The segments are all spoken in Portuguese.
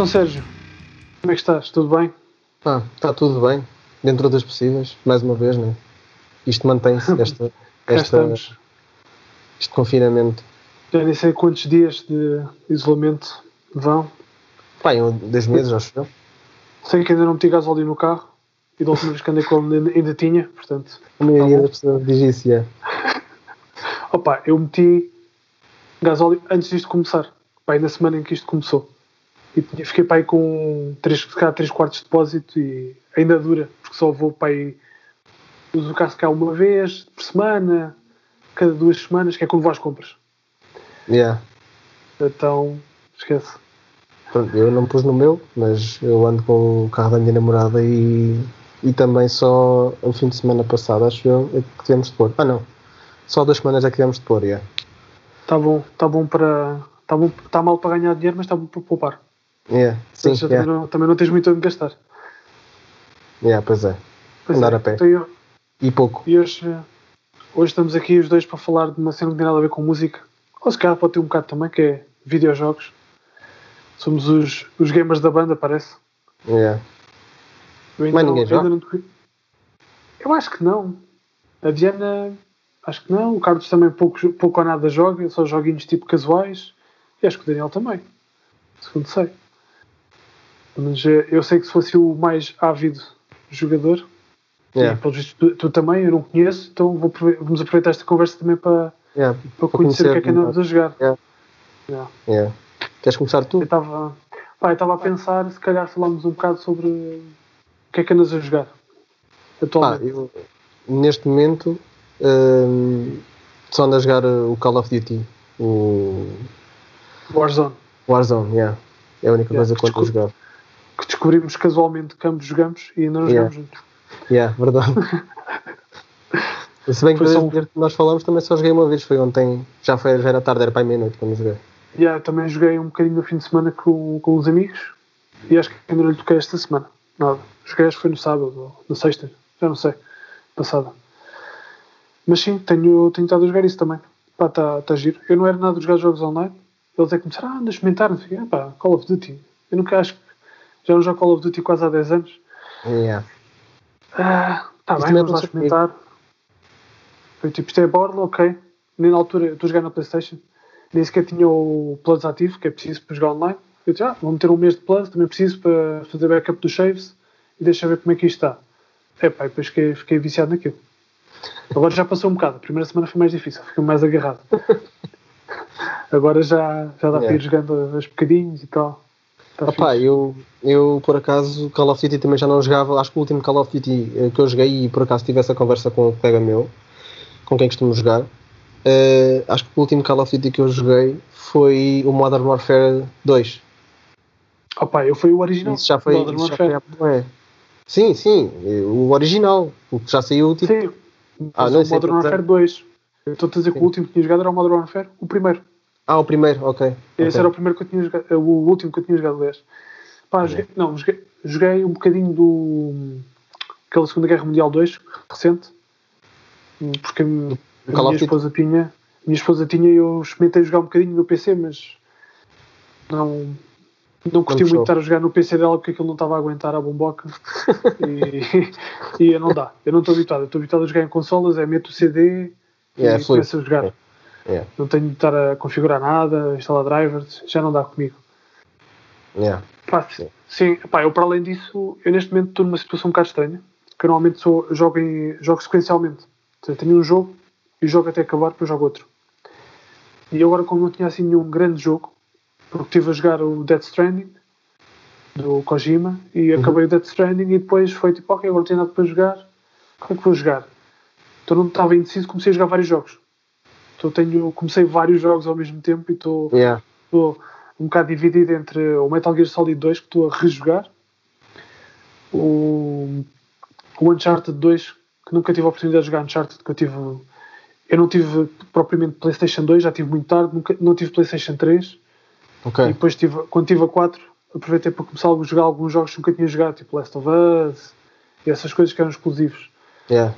Então, Sérgio, como é que estás? Tudo bem? Ah, está tudo bem, dentro das possíveis, mais uma vez, né? Isto mantém-se, esta, esta, este confinamento. Já nem sei quantos dias de isolamento vão. Em dois meses, acho eu. Sei que ainda não meti gasóleo no carro e da última vez que andei com ele ainda, tinha, portanto. A maioria Tá das pessoas diz isso, é. Opa, eu meti gasóleo antes disto começar. Pá, aí na semana em que isto começou. E tinha- fiquei para aí com 3, se calhar 3 quartos de depósito e ainda dura, porque só vou para aí. Uso o carro calhar uma vez por semana, cada duas semanas, que é quando vou às compras. Yeah. Então, esquece. Pronto, eu não pus no meu, mas eu ando com o carro da minha namorada e, e também só o fim de semana passado, acho eu, é que tivemos de pôr. Ah, não. Só duas semanas é que tivemos de pôr, yeah. Está bom, está bom para. Está bom, tá mal para ganhar dinheiro, mas está bom para poupar. Yeah. Sim, yeah. também, não, também não tens muito onde gastar. Yeah, pois é. Pois Andar é. a pé. Então, E pouco. e hoje, hoje estamos aqui os dois para falar de uma cena que não tem nada a ver com música. Ou se calhar pode ter um bocado também, que é videojogos. Somos os, os gamers da banda, parece. Yeah. Eu Mas ninguém joga? não Eu acho que não. A Diana, acho que não. O Carlos também pouco, pouco ou nada joga, só joguinhos tipo casuais. E acho que o Daniel também. Segundo sei. Mas eh, eu sei que se fosse o mais ávido jogador, Yeah. e, pelos vistos, tu, tu também, eu não conheço, então vou vamos aproveitar esta conversa também para, Yeah. para Para conhecer o que é que andamos a jogar. Yeah. Queres começar tu? Eu estava pá, eu estava a pensar, se calhar falarmos um bocado sobre o que é que andas a jogar atualmente. eu, neste momento hum, só ando a jogar uh, o Call of Duty, o Warzone, Warzone, yeah. é a única Yeah, coisa que eu ando a jogar. Que descobrimos casualmente que ambos jogamos e ainda não Yeah. jogamos juntos. Yeah, verdade. Se bem que só nós falamos também só joguei uma vez, foi ontem, já, foi, já era tarde, era para a meia-noite quando joguei. Yeah, também joguei um bocadinho no fim de semana com, com os amigos e acho que ainda não lhe toquei esta semana. Nada. Joguei acho que foi no sábado ou na sexta, já não sei, passada. Mas sim, tenho, tenho estado a jogar isso também. Pá, está tá giro. Eu não era nada de jogar jogos online. Eles é que começaram, ah, anda a experimentar, não sei. Ah, pá, Call of Duty. Eu nunca acho que já não jogo Call of Duty quase há 10 anos. Yeah. Ah, tá Isso bem, também vamos lá experimentar. Foi tipo, isto é borla, ok. Nem na altura, eu estou a jogar na Playstation, nem sequer tinha o Plus ativo, que é preciso para jogar online. Eu disse, ah, vou meter um mês de Plus, também preciso para fazer backup dos saves e deixa ver como é que isto está. É pá, e depois fiquei, fiquei viciado naquilo. Agora já passou um bocado, a primeira semana foi mais difícil, fiquei mais agarrado. Agora já, já dá para Yeah. ir jogando aos bocadinhos e tal. Tá Opa, fixe. eu, eu por acaso Call of Duty também já não jogava, acho que o último Call of Duty eh, que eu joguei e por acaso tive essa conversa com um colega meu, com quem costumo jogar, eh, acho que o último Call of Duty que eu joguei foi o Modern Warfare 2. Opa, eu fui o original. Isso já foi, Modern já Warfare. foi bué. Sim, sim, eh, o original, o que já saiu tipo. Sim, Ah, não o Modern Warfare 2. Eu estou a dizer que o Sim. último que tinha jogado era o Modern Warfare, o primeiro. Ah, o primeiro, ok. Esse ok. era o primeiro que eu tinha jogado, eh, o último que eu tinha jogado, aliás. Pá, joguei, não, joguei, joguei um bocadinho do. aquela Segunda Guerra Mundial 2, recente. Porque a, minha- a minha esposa tinha. Minha esposa tinha e eu experimentei jogar um bocadinho no PC, mas. Não. Não curti muito estar a jogar no PC dela porque aquilo não estava a aguentar a bomboca. e, e não dá. Eu não estou habituado. Eu estou habituado a jogar em consolas, é meto o CD Yeah, e é fluido. começo a jogar. Yeah. Não tenho de estar a configurar nada, instalar drivers, já não dá comigo. Yeah. Pá, Sim. sim, pá, eu para além disso, eu neste momento estou numa situação um bocado estranha, que normalmente sou, jogo, em, jogo sequencialmente. Seja, tenho um jogo e jogo até acabar, depois jogo outro. E agora, como não tinha assim nenhum grande jogo, porque estive a jogar o Death Stranding do Kojima e Uhum. acabei o Death Stranding e depois foi tipo, ok, agora não tenho nada para jogar, o que é que vou jogar? Então não estava indeciso, comecei a jogar vários jogos. Então tenho, comecei vários jogos ao mesmo tempo e estou Yeah. um bocado dividido entre o Metal Gear Solid 2 que estou a rejogar, o, o Uncharted 2 que nunca tive a oportunidade de jogar Uncharted que eu tive eu não tive propriamente Playstation 2, já tive muito tarde, nunca, não tive Playstation 3 Ok. e depois tive, quando tive a 4 aproveitei para começar a jogar alguns jogos que nunca tinha jogado, tipo Last of Us e essas coisas que eram exclusivos. Yeah.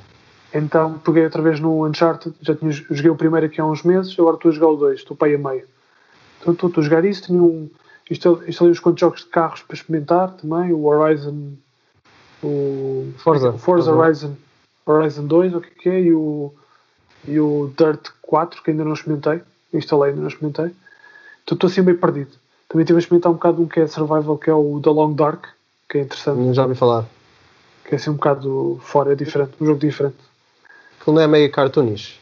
Então peguei outra vez no Uncharted, já tinha, joguei o primeiro aqui há uns meses, agora estou a jogar o 2, estou para aí a meio. Então estou, estou a jogar isso, tenho um, instalei, uns quantos jogos de carros para experimentar também, o Horizon, o Forza. Forza. Horizon, Horizon 2, o que é que é, e o, e o Dirt 4, que ainda não experimentei, instalei, ainda não experimentei. Então estou assim meio perdido. Também tive a experimentar um bocado um que é survival, que é o The Long Dark, que é interessante, Já ouvi falar. que é assim um bocado fora, é diferente, um jogo diferente. Aquilo não é meio cartoonish.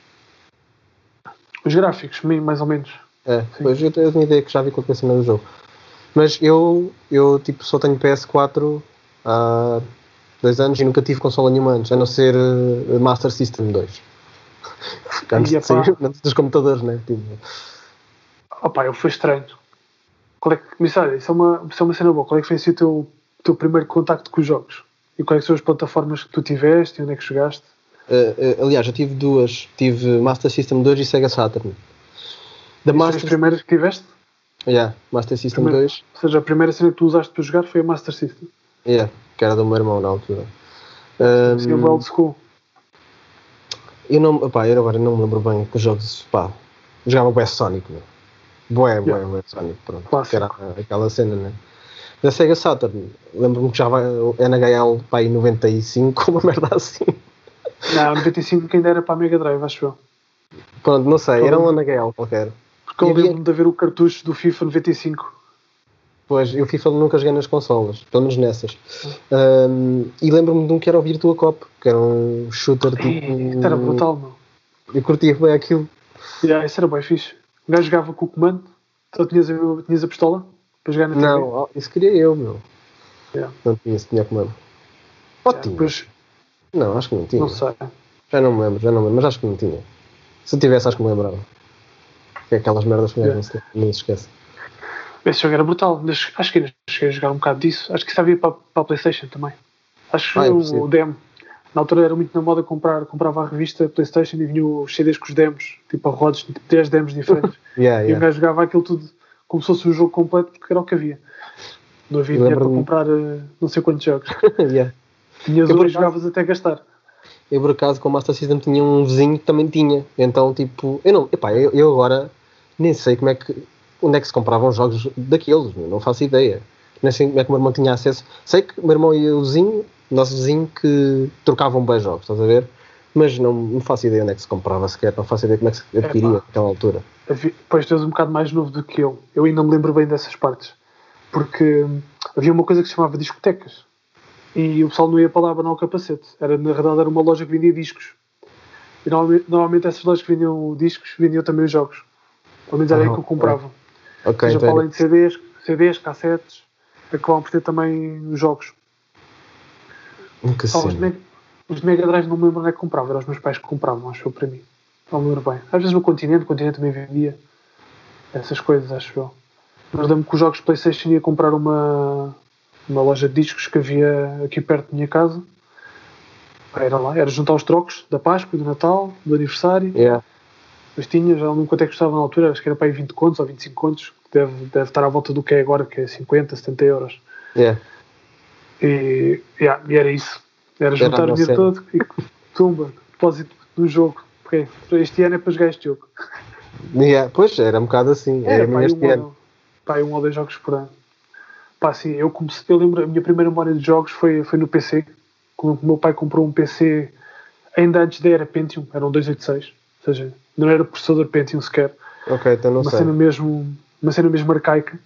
Os gráficos, mais ou menos. É, Sim. pois eu, eu tinha ideia que já vi qualquer cena do jogo. Mas eu, eu tipo, só tenho PS4 há dois anos e nunca tive consola nenhuma antes, a não ser eh, Master System 2. antes, de sair, antes dos computadores, né? Tipo, Opa, eu foi estranho. Qual é que, mas olha, isso é, uma, isso é uma cena boa. Qual é que foi assim, o teu, teu primeiro contacto com os jogos? E quais são as plataformas que tu tiveste e onde é que jogaste? Eh, aliás, eu tive duas. Tive Master System 2 e Sega Saturn. Da foi as Master, primeiras que tiveste? yeah, Master System Primeiro. 2, Ou seja, a primeira cena que tu usaste para jogar foi a Master System. yeah, que era do meu irmão na altura. Sim, Um, o old school. Eu não, opá, eu agora não me lembro bem que jogos, pá, jogava Bué Sonic, meu. Bué, bué, Yeah. bué Sonic, pronto, que era aquela cena, né? Da Sega Saturn, lembro-me que já vai NHL, pá, em 95, uma merda assim. Não, 95 que ainda era para a Mega Drive, acho eu. Pronto, não sei, era um NHL qualquer. Porque eu lembro-me de haver o cartucho do FIFA 95. Pois, eu FIFA nunca joguei nas consolas, pelo menos nessas. Um, e lembro-me de um que era o Virtua Cop, que era um shooter tipo... Era brutal, meu. Eu curtia bem aquilo. Yeah, isso era bem fixe. O gajo jogava com o comando, só tinhas a, tinhas a pistola para jogar na TV. Não, oh, isso queria eu, meu. Yeah. Não tinha, tinha comando. Oh, Yeah, Não, acho que não tinha. não sei. Já não me lembro, já não me lembro, mas acho que não tinha. Se tivesse, acho que me lembrava. Que é aquelas merdas que não se- não se esquece. Esse jogo era brutal. Acho que ainda cheguei a jogar um bocado disso. Acho que isso havia para, para a Playstation também. Acho que Ah, é o, o demo. Na altura era muito na moda comprar, comprava a revista Playstation e vinha os CDs com os demos, tipo a rodas, tipo 10 demos diferentes. Yeah, E um yeah. gajo jogava aquilo tudo como se fosse um jogo completo, porque era o que havia. Não havia dinheiro para comprar eh, não sei quantos jogos. yeah. Tinhas Eu, um e acaso- jogavas até gastar. Eu, por acaso, com o Master System tinha um vizinho que também tinha. Então, tipo, eu não, epá, eu, eu agora nem sei como é que, onde é que se compravam jogos daqueles, não faço ideia. Nem sei como é que o meu irmão tinha acesso. Sei que o meu irmão e o vizinho, nosso vizinho, que trocavam bem jogos, estás a ver? Mas não, não faço ideia onde é que se comprava sequer, não faço ideia como é que se adquiria Epá. naquela altura. Pois tu és um bocado mais novo do que eu. Eu ainda me lembro bem dessas partes. Porque hum, havia uma coisa que se chamava discotecas. E o pessoal não ia para lá abanar o capacete. Era, na verdade era uma loja que vendia discos. E normalmente, normalmente essas lojas que vendiam discos vendiam também os jogos. Pelo menos era aí Ah, que eu comprava. Ou Ok, seja, então para além de CDs, CDs, cassetes, acabavam por ter também os jogos. nunca Só os, sei. Mega, os Mega Drive não me lembro onde é que comprava. Eram os meus pais que compravam, acho eu, para mim. Não me lembro bem. Às vezes no Continente, o Continente também vendia essas coisas, acho eu. Mas lembro que os jogos Playstation ia comprar uma, uma loja de discos que havia aqui perto da minha casa. Era lá, era juntar os trocos da Páscoa, do Natal, do aniversário. Yeah. Mas tinha, já não quanto é que custava na altura, acho que era para aí 20 contos ou 25 contos, que deve, deve estar à volta do que é agora, que é 50, 70 euros. Yeah. E, yeah, e era isso. Era juntar a o dinheiro nossa- todo e tumba, depósito do jogo. Ok, este ano é para jogar este jogo. Yeah. Pois, era um bocado assim. Era, Era pá, este um, ano. pá, um ou dois jogos por ano. Pá, sim, eu, comecei, eu lembro, a minha primeira memória de jogos foi, foi no PC. Quando o meu pai comprou um PC ainda antes da era Pentium, era um 286. Ou seja, não era processador Pentium sequer. Ok, então não uma sei. cena mesmo uma cena mesmo arcaica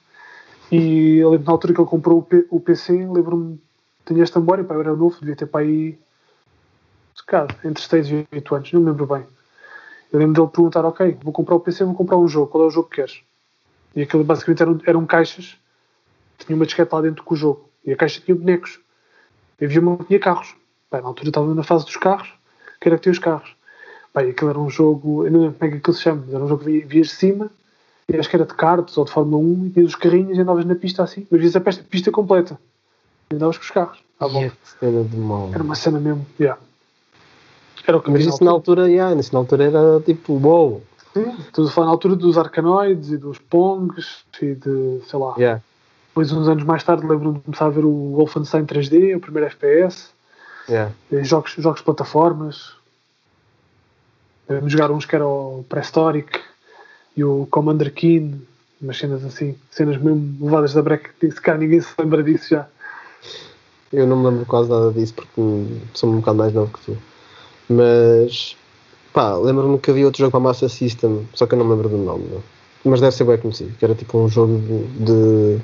e eu lembro na altura que ele comprou o, P- o PC lembro-me tinha esta memória, pá, eu era novo devia ter para aí entre 6 e 8 anos, não me lembro bem eu lembro dele perguntar, ok, vou comprar o PC vou comprar um jogo, qual é o jogo que queres? e aquilo basicamente eram, eram caixas tinha uma disquete lá dentro com o jogo e a caixa tinha bonecos e havia uma que tinha carros pá, na altura estava na fase dos carros que era que tinha os carros e aquilo era um jogo, eu não lembro como é que aquilo se chama mas era um jogo que vi- vias de cima e acho que era de karts ou de Fórmula 1 e tinhas os carrinhos e andavas na pista assim, mas vias a pista, pista completa e andavas com os carros à volta. Yeah, que cena de mal. Era uma cena mesmo, yeah. Era o que Mas isso na altura, yeah, isso na altura era tipo, wow. Sim, Estou a falar na altura dos Arcanoids e dos Pongs e de, sei lá. Yeah. Depois, uns anos mais tarde, lembro-me de começar a ver o Wolfenstein 3D, o primeiro FPS, Yeah. e jogos, jogos de plataformas. Lembro-me de jogar uns que era o Prehistoric e o Commander Keen umas cenas assim, cenas mesmo levadas da breca, que se cá ninguém se lembra disso já. Eu não me lembro quase nada disso porque sou um bocado mais novo que tu. Mas pá, lembro-me que havia outro jogo para a Master System, só que eu não me lembro do nome. Não. Mas deve ser bem conhecido, que era tipo um jogo de.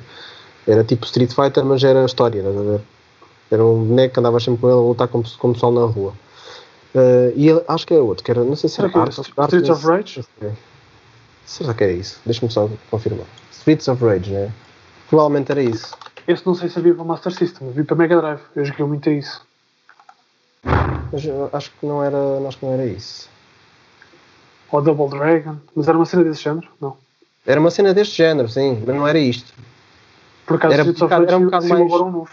Era tipo Street Fighter, mas era história, estás a ver? Era um boneco que andava sempre com ele a lutar como, como pessoal na rua. Uh, e ele, acho que é outro, que era, não sei se era que Art é of Streets of Rage? Será que era isso? Deixa-me só confirmar. Streets of Rage, né? Provavelmente era isso. Esse não sei se havia para Master System, vi para Mega Drive, eu joguei muito a isso. Mas acho que não era, acho que não era isso. Ou Double Dragon, mas era uma cena desse género? Não. Era uma cena deste género, sim, mas não era isto. Por acaso Era um bocado- era um bocado mais- agora um novo.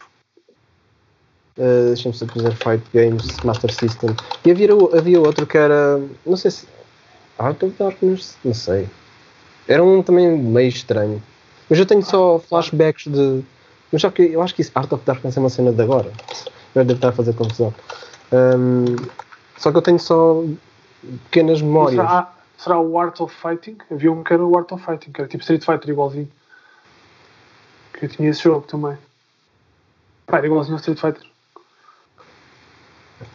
Uh, Deixa-me só fazer Fight Games Master System. E havia, havia outro que era. Não sei se. Art of Darkness? Não sei. Era um também meio estranho. Mas eu tenho só flashbacks de. Mas só que eu acho que isso, Art of Darkness é uma cena de agora. Eu devo estar a fazer confusão. Um, só que eu tenho só pequenas memórias. Será, será o Art of Fighting? Havia um que era o Art of Fighting, que era tipo Street Fighter igualzinho. Que eu tinha esse jogo também. Pá, era igualzinho ao Street Fighter.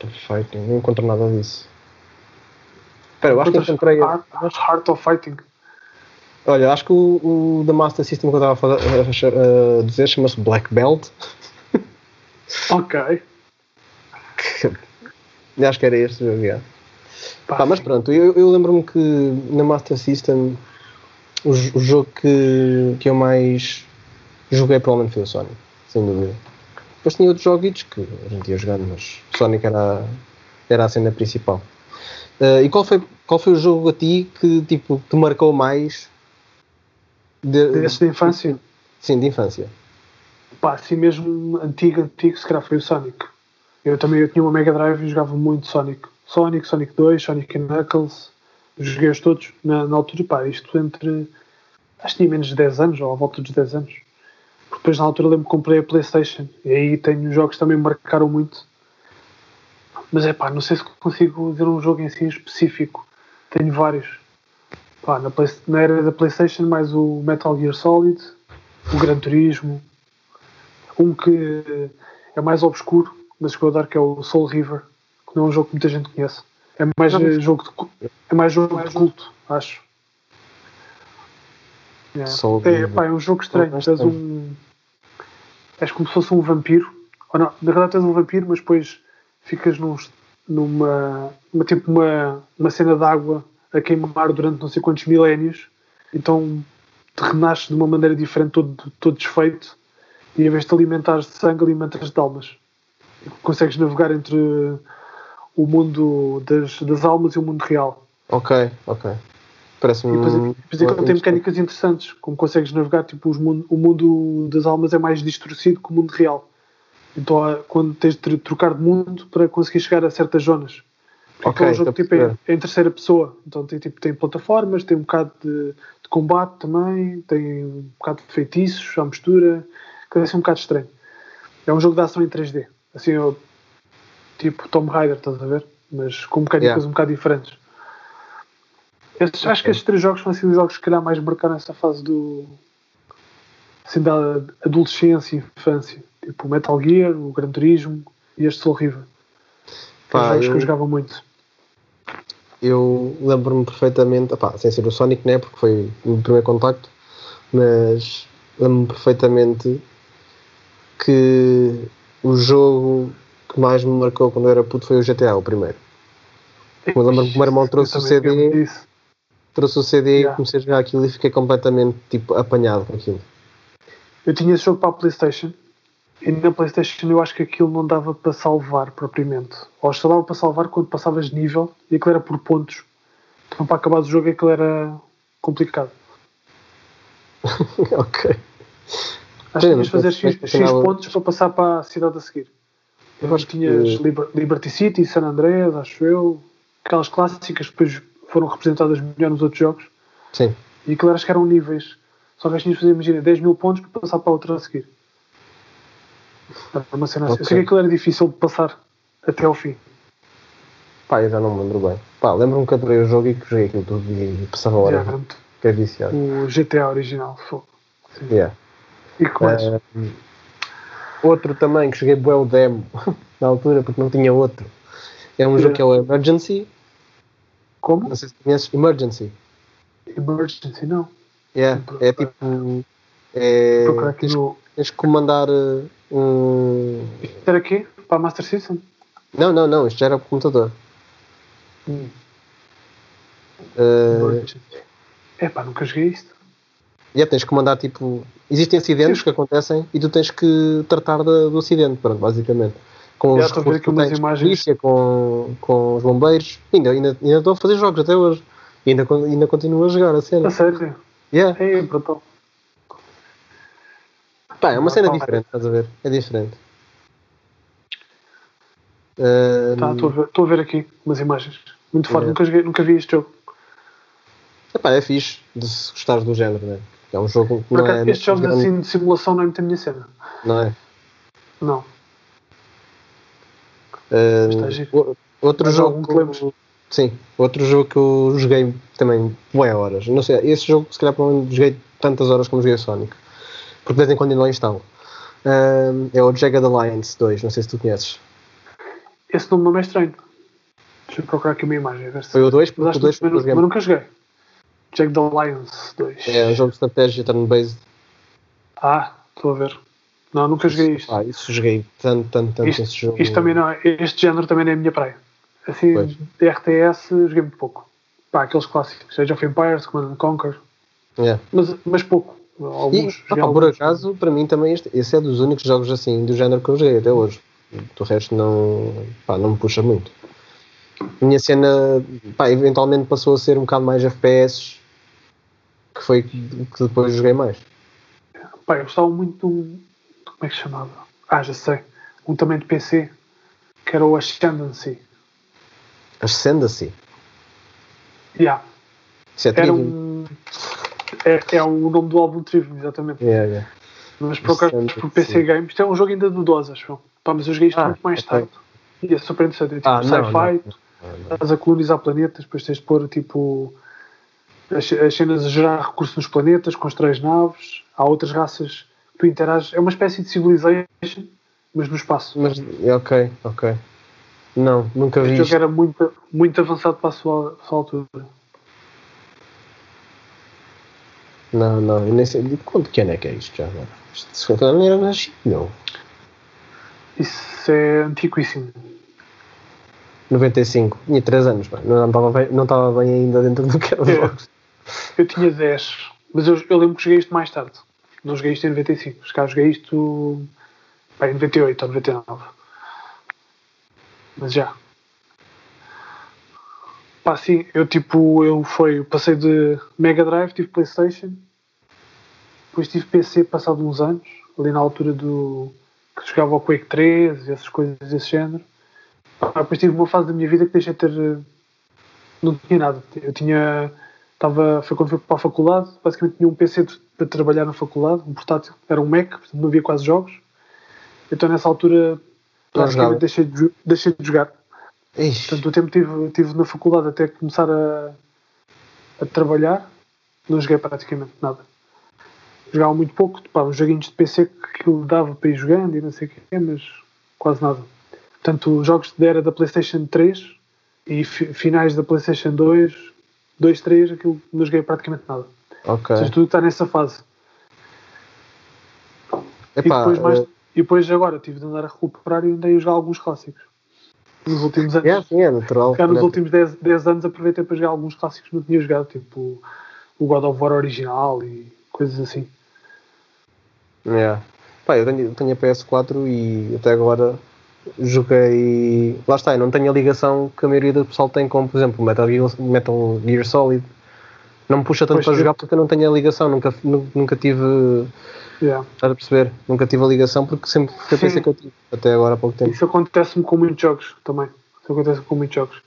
Of Fighting, não encontro nada disso. Espera, eu acho que Encontras encontrei. Art, Art of Fighting. Olha, acho que o, o da Master System que eu estava a, falar- a- a dizer chama-se Black Belt. Ok. Acho que era este jogo, yeah. Pá, Pá, mas pronto, eu, eu lembro-me que na Master System o, o jogo que, que eu mais joguei provavelmente foi o Sonic, sem dúvida. Depois tinha outros joguitos que a gente ia jogando, mas Sonic era, era a cena principal. Eh, e qual foi, qual foi o jogo a ti que tipo, te marcou mais de, Desse da infância. Sim, de infância. Pá, assim mesmo antigo, antigo, se calhar foi o Sonic. Eu também eu tinha uma Mega Drive e jogava muito Sonic. Sonic, Sonic 2, Sonic Knuckles. Joguei-os todos na, na altura, pá, isto entre. Acho que tinha menos de 10 anos, ou à volta dos 10 anos. Porque depois na altura lembro que comprei a Playstation. E aí tenho jogos que também me marcaram muito. Mas é pá, não sei se consigo dizer um jogo em si específico. Tenho vários. Pá, na, Play- na era da Playstation, mais o Metal Gear Solid, o Gran Turismo, um que é mais obscuro, mas que eu adoro, que é o Soul River, que não é um jogo que muita gente conhece. É mais Não, jogo de, é mais jogo de culto, acho. Yeah. É, pá, é um jogo estranho. Tu és um. És como se fosse um vampiro. Ou não, na verdade tu és um vampiro, mas depois ficas num, numa. Uma, tipo uma, uma cena de água a queimar durante não sei quantos milénios. Então te renasces de uma maneira diferente, todo, todo desfeito. E em vez de te alimentares de sangue, alimentas de almas. E consegues navegar entre o mundo das, das almas e o mundo real. Ok, ok. Parece-me. E depois, depois aquilo tem mecânicas interessantes, como consegues navegar, tipo, os mundo, o mundo das almas é mais distorcido que o mundo real. Então, quando tens de tr- trocar de mundo para conseguir chegar a certas zonas. Porque Ok, aquele jogo tipo, é, é em terceira pessoa. Então, tem, tipo, tem plataformas, tem um bocado de, de combate também, tem um bocado de feitiços, à mistura. Que é assim um bocado estranho. É um jogo de ação em 3D. Assim, eu, tipo Tomb Raider, estás a ver? Mas com mecânicas Yeah. um bocado diferentes. Acho que estes três jogos foram assim, os jogos que se calhar mais marcaram essa fase do. Assim, da adolescência e infância. Tipo o Metal Gear, o Gran Turismo e este Soul River. Que Pá, jogos que eu- eu jogava muito. Eu lembro-me perfeitamente, opá, sem ser o Sonic, né, porque foi o primeiro contacto, mas lembro-me perfeitamente que o jogo que mais me marcou quando eu era puto foi o GTA, o primeiro. Eu lembro-me que o meu irmão trouxe Eu o CD. Trouxe o CD Yeah. e comecei a jogar aquilo e fiquei completamente tipo, apanhado com aquilo. Eu tinha esse jogo para a Playstation e na Playstation eu acho que aquilo não dava para salvar propriamente. Ou só dava para salvar quando passavas de nível e aquilo era por pontos. Então para acabar o jogo aquilo era complicado. ok. Acho que tinhas de fazer X, X pontos para passar para a cidade a seguir. Eu acho que- tinhas Liber- Liberty City, San Andreas, acho eu. Aquelas clássicas depois foram representadas melhor nos outros jogos. Sim. E aquilo acho que eram níveis. Só que tinhas de fazer, imagina, 10 mil pontos para passar para a outra a seguir. Era uma cena assim. Eu sei que aquilo era difícil de passar até ao fim. Pá, eu já não me lembro bem. Pá, lembro-me que adorei o jogo e que joguei aquilo tudo e passava a hora. Já, era muito, que é viciado. O GTA original. Fogo. Sim. Yeah. E que mais? Eh, outro também que cheguei bué o demo na altura porque não tinha outro. É um Yeah. jogo que é o Emergency. Como? Não sei se conheces. Emergency. Emergency, não. Yeah. É procurar. tipo. É, tens, no. tens que comandar eh, um. Isto era aqui? Para a Master System? Não, não, não. Isto já era para o computador. Hum. Eh, Emergency. Epá, nunca joguei isto. Yeah, tens que comandar tipo. Existem acidentes Sim. que acontecem e tu tens que tratar da- do acidente, pronto, basicamente. Com os a a imagens. polícia, com, com os bombeiros. Ainda, ainda, ainda estou a fazer jogos até hoje. E ainda, ainda continuo a jogar a cena. A sério? Yeah. É, brutal. Pá, é uma cena diferente, estás a ver? É diferente. Tá, Estou a, ver- estou a ver aqui umas imagens. Muito forte. Yeah. Nunca, joguei, nunca vi este jogo. epá, é fixe de se gostares do género, né? É um jogo que Por não acaso, é. estes jogos grande, assim de simulação não é muito a minha cena. Não é? Não. O- outro Mais jogo que lembres? Sim, outro jogo que eu joguei também bué horas. Não sei, esse jogo se calhar não joguei tantas horas como joguei Sonic. Porque de vez em quando ainda lá instalo. Ahm, é o Jagged Alliance 2, não sei se tu conheces. Esse nome não é estranho. Deixa eu procurar aqui uma imagem. Ver se... Foi o 2, Mas porque o 2 que foi mas, mas nunca joguei. The Lions 2. É um jogo de estratégia turn-based. Ah, estou a ver. Não, nunca joguei isto. Ah, isso joguei tanto, tanto, tanto esse Isto, jogo. isto também não é, este género também não é a minha praia. Assim, Pois. de RTS joguei muito pouco. Pá, aqueles clássicos, Age of Empires, Command and Conquer, É. mas, mas pouco. E, Alguns. ah, joguei pá, por alguns. acaso, para mim também este, esse é dos únicos jogos assim do género que eu joguei até hoje. Do resto não, pá, não me puxa muito. A minha cena, pá, eventualmente passou a ser um bocado mais FPS, que foi que que depois joguei mais. Pá, eu gostava muito de um. Como é que se chamava? Ah, já sei. Um também de PC, que era o Ascendancy. Ascendancy. Yeah. Isso é Era um. É, é o nome do álbum Trivium, exatamente. Yeah, yeah. Mas por acaso, por PC Games, isto é um jogo ainda dosas, João. Pá, mas eu joguei isto Ah, muito mais ok. tarde. E é super interessante. É tipo Ah, sci-fi, estás a colonizar planetas, depois tens de pôr tipo as, as cenas a gerar recursos nos planetas, constróis naves, há outras raças tu interages. É uma espécie de civilization, mas no espaço. Mas, é, ok, ok. Não, nunca vi Este jogo isto. era muito, muito avançado para a sua, sua altura. Não, não, eu nem sei. De quanto que ano é que é isto já agora? Isto não era nascido, não. Isso é antiquíssimo. 95, tinha 3 anos, pá. não estava bem, não estava bem ainda dentro do que era os É. jogos. Eu tinha 10, mas eu, eu lembro que joguei isto mais tarde. Não joguei isto em 95. Se calhar joguei isto em 98 ou 99. Mas já. Pá, sim, eu tipo, eu foi, passei de Mega Drive, tive Playstation, depois tive PC passado uns anos, ali na altura do que jogava o Quake 3 e essas coisas desse género. Pá, depois tive uma fase da minha vida que deixei de ter. eh, Não tinha nada. Eu tinha. Estava, foi quando fui para a faculdade, basicamente tinha um PC para trabalhar na faculdade, um portátil, era um Mac, portanto não havia quase jogos. Então nessa altura praticamente deixei de, deixei de jogar. Ixi, Portanto, o tempo que tive, tive na faculdade até começar a, a trabalhar, não joguei praticamente nada. Jogava muito pouco, pá, uns joguinhos de PC que aquilo dava para ir jogando e não sei o quê, mas quase nada. Portanto, os jogos da era da PlayStation 3 e fi- finais da PlayStation 2, 2, 3, aquilo não joguei praticamente nada. ok. Ou seja, tudo está nessa fase. Epá, e, depois mais, eh, e depois agora tive de andar a recuperar e andei a jogar alguns clássicos. Nos últimos anos. é assim, é natural. Cá nos né? últimos 10, 10 anos aproveitei para jogar alguns clássicos que não tinha jogado, tipo o God of War original e coisas assim. Yeah. Pá, eu tenho, eu tenho a PS4 e até agora joguei. Lá está, eu não tenho a ligação que a maioria do pessoal tem com, por exemplo, Metal Gear, Metal Gear Solid. Não me puxa tanto Pois, para jogar porque eu não tenho a ligação, nunca, nu- nunca tive. Yeah. Estás a perceber? Nunca tive a ligação porque sempre Sim. PC que eu tive, até agora há pouco tempo. Isso acontece-me com muitos jogos também. Isso acontece com muitos jogos.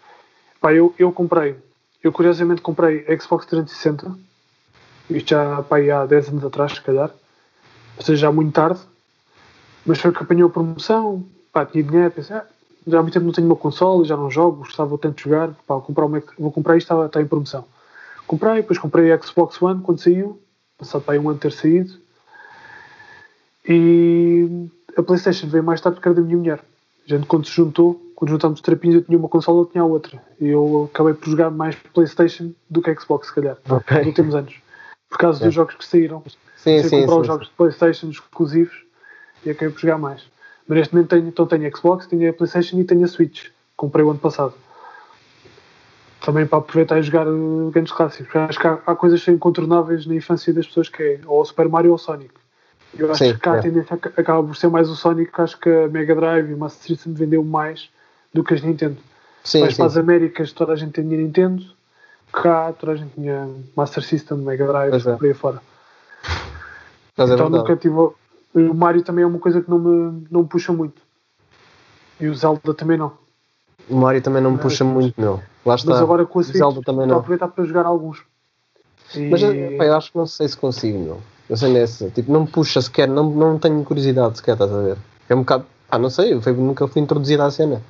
Pá, eu, eu comprei, eu curiosamente comprei Xbox 360, isto já pá, há 10 anos atrás, se calhar, ou seja, já muito tarde, mas foi que apanhou a promoção, pá, tinha dinheiro, pensei, ah, já há muito tempo não tenho uma console, já não jogo, gostava tanto de jogar, pá, vou comprar, uma, vou comprar isto, está, está em promoção. Comprei, depois comprei a Xbox One quando saiu, passado para aí um ano ter saído. E a PlayStation veio mais tarde porque era da minha mulher. A gente, quando se juntou, quando juntámos trapinhos, eu tinha uma consola, eu tinha a outra. E eu acabei por jogar mais PlayStation do que Xbox, se calhar, Ok. nos últimos anos. Por causa É. dos jogos que saíram. Sim, Comecei a sim, comprar sim. os jogos de PlayStation exclusivos e acabei por jogar mais. Mas neste momento tenho, então tenho a Xbox, tenho a PlayStation e tenho a Switch. Comprei o ano passado. Também para aproveitar e jogar uh, grandes clássicos. Acho que há, há coisas incontornáveis na infância das pessoas que é ou o Super Mario ou o Sonic. Eu acho Sim, que cá a é. tendência ac- acaba por ser mais o Sonic, que acho que a Mega Drive e o Master System vendeu mais do que as Nintendo. Sim, Mas sim. para as Américas toda a gente tinha Nintendo, cá toda a gente tinha Master System, Mega Drive, é. por aí fora. Mas é então verdade. nunca tive. O Mario também é uma coisa que não me, não me puxa muito. E o Zelda também não. O Mario também não me puxa Mas- muito, meu. Lá está. Mas agora com a Switch Zelda também não. aproveitar para jogar alguns. E... Mas eh, pá, eu acho que não sei se consigo, meu. Eu sei nessa. Tipo, não me puxa sequer, não, não tenho curiosidade sequer, estás a ver? É um bocado. Ah, não sei, eu fui- nunca fui introduzida à cena.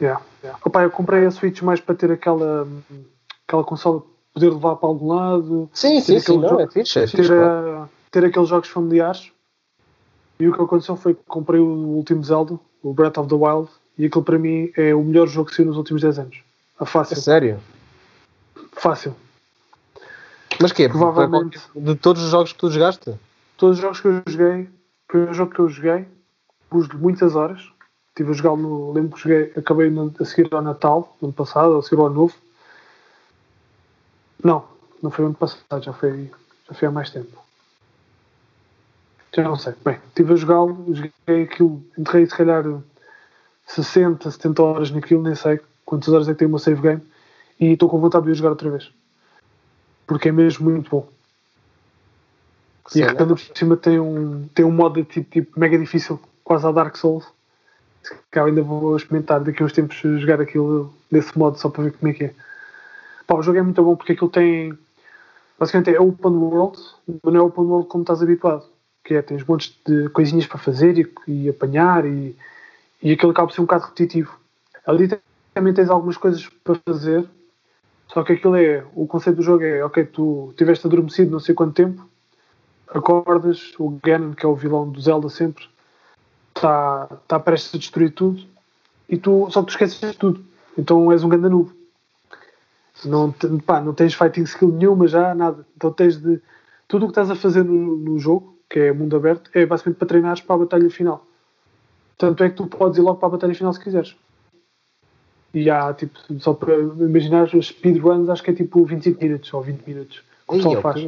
Yeah, yeah. Opa, eu comprei a Switch mais para ter aquela, aquela consola poder levar para algum lado, Sim, sim, sim, não, jogo- é fixe, é fixe. ter, claro. ter aqueles jogos familiares. E o que aconteceu foi que comprei o último Zelda, o Breath of the Wild, e aquilo para mim é o melhor jogo que saiu nos últimos 10 anos. A É fácil. sério. Fácil. Mas que Provavelmente. De todos os jogos que tu jogaste? Todos os jogos que eu joguei, foi um jogo que eu joguei, pus-lhe muitas horas. Estive a jogar no. Lembro que joguei, acabei a seguir ao Natal, no ano passado, a seguir ao Novo. Não, não foi o ano passado, já foi, já foi há mais tempo. Já não sei. Bem, estive a jogá-lo, joguei aquilo, entrei se calhar 60, 70 horas naquilo, nem sei quantas horas é que tem o meu save game, e estou com vontade de ir jogar outra vez. Porque é mesmo muito bom. Que E a. Retanda por cima tem um, tem um modo de tipo, tipo mega difícil, quase a Dark Souls. Que eu ainda vou experimentar daqui a uns tempos jogar aquilo desse modo só para ver como é que é. Pá, o jogo é muito bom porque aquilo tem. Basicamente é open world, mas não é open world como estás habituado. Que é, tens montes de coisinhas para fazer e, e apanhar e, e aquilo acaba por ser um bocado repetitivo. Ali também tens algumas coisas para fazer, só que aquilo é. O conceito do jogo é: ok, tu tiveste adormecido não sei quanto tempo, acordas, o Ganon, que é o vilão do Zelda sempre, está tá prestes a destruir tudo, e tu, só que tu esqueces de tudo. Então és um ganda. Não, pá, não tens fighting skill nenhuma já, nada. Então tens de. Tudo o que estás a fazer no, no jogo, que é mundo aberto, é basicamente para treinares para a batalha final. Tanto é que tu podes ir logo para a batalha final se quiseres. E há, tipo, só para imaginar, os speedruns acho que é tipo 25 minutos ou 20 minutos. que O pessoal faz.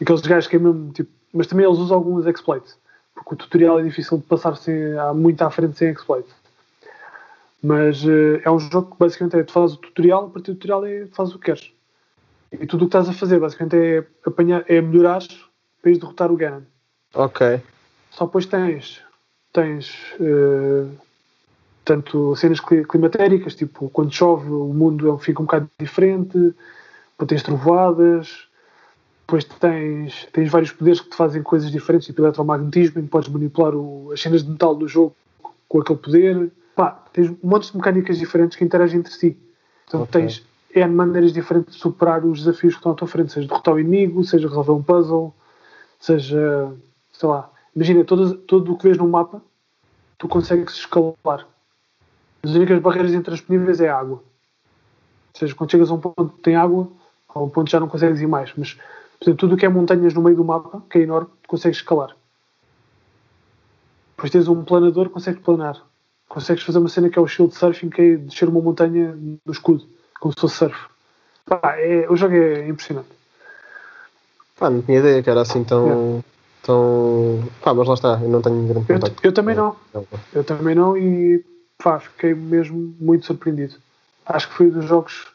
Aqueles gajos que é mesmo, tipo, mas também eles usam alguns exploits, porque o tutorial é difícil de passar sem, há muito à frente sem exploit. Mas eh, é um jogo que basicamente é tu fazes o tutorial, a partir do tutorial é tu fazes o que queres. E tudo o que estás a fazer basicamente é apanhar, é melhorar para ires derrotar o Ganon. Ok. Só depois tens, tens eh, tanto cenas cli- climatéricas, tipo quando chove o mundo é- fica um bocado diferente, depois tens trovoadas, depois tens, tens vários poderes que te fazem coisas diferentes, tipo eletromagnetismo, que podes manipular o- as cenas de metal do jogo com aquele poder. Pá, tens montes de mecânicas diferentes que interagem entre si. Então Ok. tens N maneiras diferentes de superar os desafios que estão à tua frente, seja derrotar o inimigo, seja resolver um puzzle, seja, sei lá, imagina, todo, todo o que vês no mapa, tu consegues escalar. As únicas barreiras intransponíveis é a água. Ou seja, quando chegas a um ponto que tem água, a um ponto já não consegues ir mais. Mas, por exemplo, tudo o que é montanhas no meio do mapa, que é enorme, tu consegues escalar. Depois tens um planador, consegues planar. Consegues fazer uma cena que é o shield surfing, que é descer uma montanha no escudo, como se fosse surf. Pá, é, o jogo é impressionante. Pá, não tinha ideia que era assim tão. tão... Pá, mas lá está, eu não tenho grande Eu, contacto. eu também não. Eu também não e pá, fiquei mesmo muito surpreendido. Acho que foi dos jogos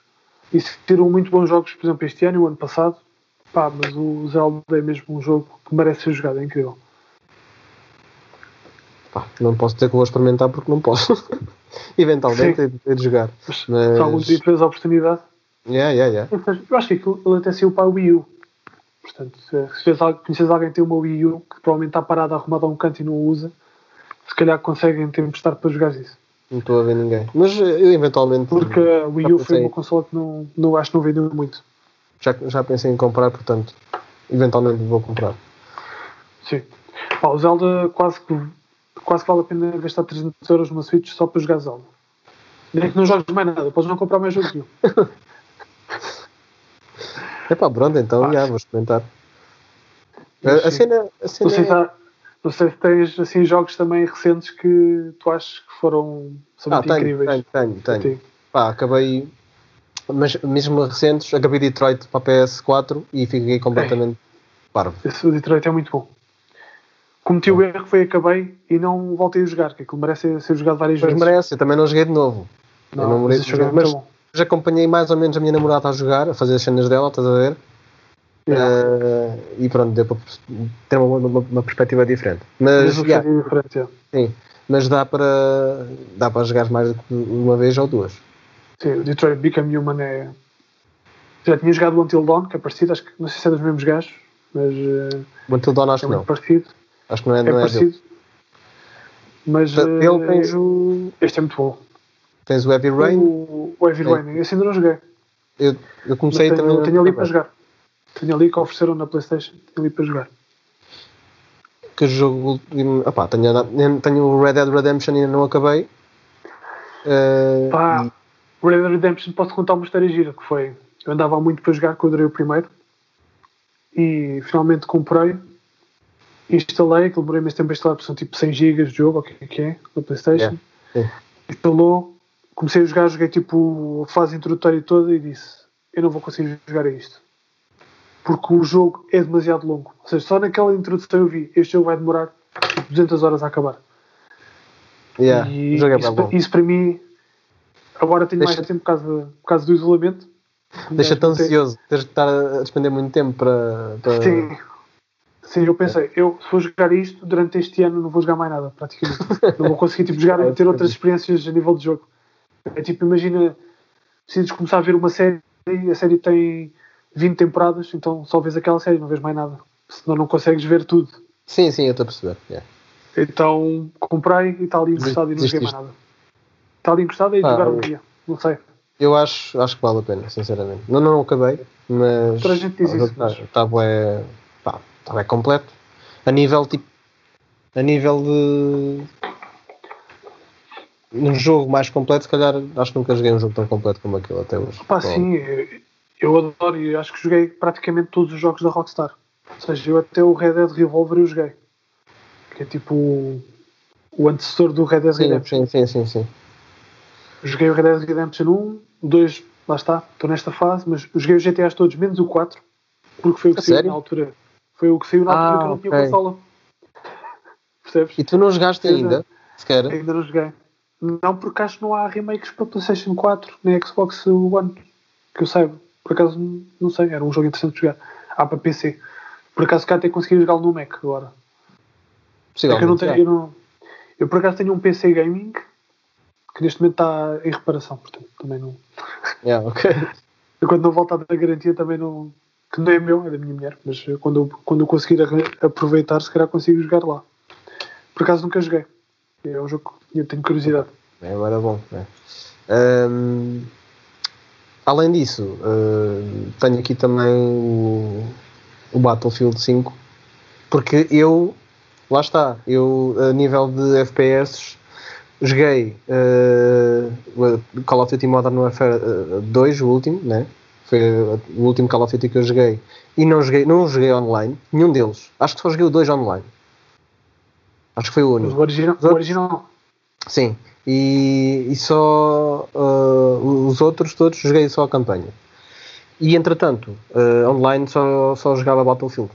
e tiram muito bons jogos, por exemplo, este ano e o ano passado. Pá, mas o Zelda é mesmo um jogo que merece ser jogado, é incrível. Pá, não posso dizer que vou experimentar porque não posso. Eventualmente hei de- jogar. Mas, Mas- se algum dia tiveres a oportunidade, Yeah, yeah, yeah. eu acho que ele até saiu para a Wii U. Portanto, se, conheces alguém que tem uma Wii U que provavelmente está parada arrumada a um canto e não o usa, se calhar conseguem te emprestar para jogar isso. Não estou a ver ninguém. Mas eh, eu eventualmente. Porque a Wii U foi uma consola que não, não, acho que não vendeu muito. Já, já pensei em comprar, portanto, eventualmente vou comprar. Sim. Pá, o Zelda quase que, quase que vale a pena gastar 300 euros numa Switch só para jogar Zelda. Nem que não jogues mais nada, podes não comprar mais jogo nenhum. É pá, pronto, então Ah. já, vou experimentar. A, Mas a cena, a Não cena sei, é- não sei se tens assim, jogos também recentes que tu achas que foram são Ah, muito tenho, incríveis. tenho, tenho, tenho. Pá, acabei. Mas mesmo recentes, acabei Detroit para a PS4 e fiquei completamente parvo. Esse Detroit é muito bom. Cometi o erro, foi acabei e não voltei a jogar, que aquilo merece ser jogado várias Mas vezes. merece, eu também não joguei de novo. eu não mas mereço esse jogo é mas acompanhei mais ou menos a minha namorada a jogar, a fazer as cenas dela, estás a ver? Yeah. Eh, e pronto, deu para ter uma, uma, uma perspectiva diferente. Mas o yeah, yeah. diferente, sim, mas dá para dá para jogar mais uma vez ou duas. Sim, o Detroit Become Human é. Já tinha jogado o Until Dawn, que é parecido, acho que não sei se é dos mesmos gajos, mas eh, O Until Dawn acho é que não. parecido. Acho que não é, É não é dele. parecido. Mas Ele tens o, este é muito bom. Tens o Heavy Rain. O, o Heavy Sim. Rain, esse ainda não joguei. Eu, eu comecei tenho, também. tenho ali para jogar. Tenho ali que ofereceram na Playstation, tenho ali para jogar. Que jogo. Opá, tenho, tenho o Red Dead Redemption e ainda não acabei. Eh, Pá, Red Dead Redemption posso contar uma história gira que foi. Eu andava muito para jogar, que eu adorei o primeiro. E finalmente comprei. Instalei, aquilo demorei mais tempo a instalar, porque são tipo 100 GB de jogo, o que é que é, na Playstation. Yeah. Instalou, comecei a jogar, joguei tipo a fase introdutória toda e disse: Eu não vou conseguir jogar a isto. Porque o jogo é demasiado longo. Ou seja, só naquela introdução eu vi: Este jogo vai demorar tipo 200 horas a acabar. yeah, E o jogo é isso, bom. isso para mim, agora tenho Deixa- mais tempo por causa, por causa do isolamento. Deixa-te Não tem- ansioso. Tens de estar a despender muito tempo para. para... Sim. Sim, eu pensei, eu se for jogar isto durante este ano não vou jogar mais nada, praticamente. não vou conseguir tipo, jogar e ter outras experiências a nível de jogo. É tipo, imagina, precisas começar a ver uma série, a série tem 20 temporadas, então só vês aquela série, não vês mais nada. Senão não consegues ver tudo. Sim, sim, eu estou a perceber. yeah. Então comprei e está ali encostado e não joguei mais nada. Está ali encostado e Ah, jogar um dia. Não sei. Eu acho, acho que vale a pena, sinceramente. Não, não, não acabei, mas. Toda a gente diz isso, Está tá bué, pá, tá bué completo. A nível tipo. A nível de. Um jogo mais completo, se calhar acho que nunca joguei um jogo tão completo como aquele até hoje. Pá, Bom, sim, eu, adoro e acho que joguei praticamente todos os jogos da Rockstar. Ou seja, eu até o Red Dead Revolver eu joguei. Que é tipo o, o antecessor do Red Dead Sim, Redemption. sim, sim, sim, sim. Joguei o Red Dead Redemption 1, o 2, lá está, estou nesta fase, mas joguei os GTAs todos, menos o 4, porque foi o que A saiu sério? na altura. Foi o que saiu na altura Ah, que eu não tinha ok. consola. Percebes? E tu não jogaste ainda? Sequer? Ainda não joguei. Não, porque acho que não há remakes para PlayStation 4 nem Xbox One. Que eu saiba. Por acaso, não sei. Era um jogo interessante de jogar. Há para PC. Por acaso, cá até consegui jogá-lo no Mac agora. É eu, não tenho, eu, não, eu por acaso tenho um PC gaming que neste momento está em reparação. Portanto, também não. Yeah, ok. Eu, quando não voltar da garantia, também não. Que não é meu, é da minha mulher. Mas quando, eu, quando eu conseguir aproveitar, se calhar consigo jogar lá. Por acaso, nunca joguei. É um jogo que eu tenho curiosidade. É, agora é bom. é. Ahm, além disso, ahm, tenho aqui também o, o Battlefield 5, porque eu, lá está, eu a nível de FPS joguei ah, o Call of Duty Modern Warfare ah, 2, o último, né? Foi o último Call of Duty que eu joguei. E não joguei, não joguei online, nenhum deles. Acho que só joguei o 2 online. Acho que foi o único. O original, o original Sim, e, e só uh, os outros todos joguei só a campanha. E entretanto, uh, online só, só jogava Battlefield.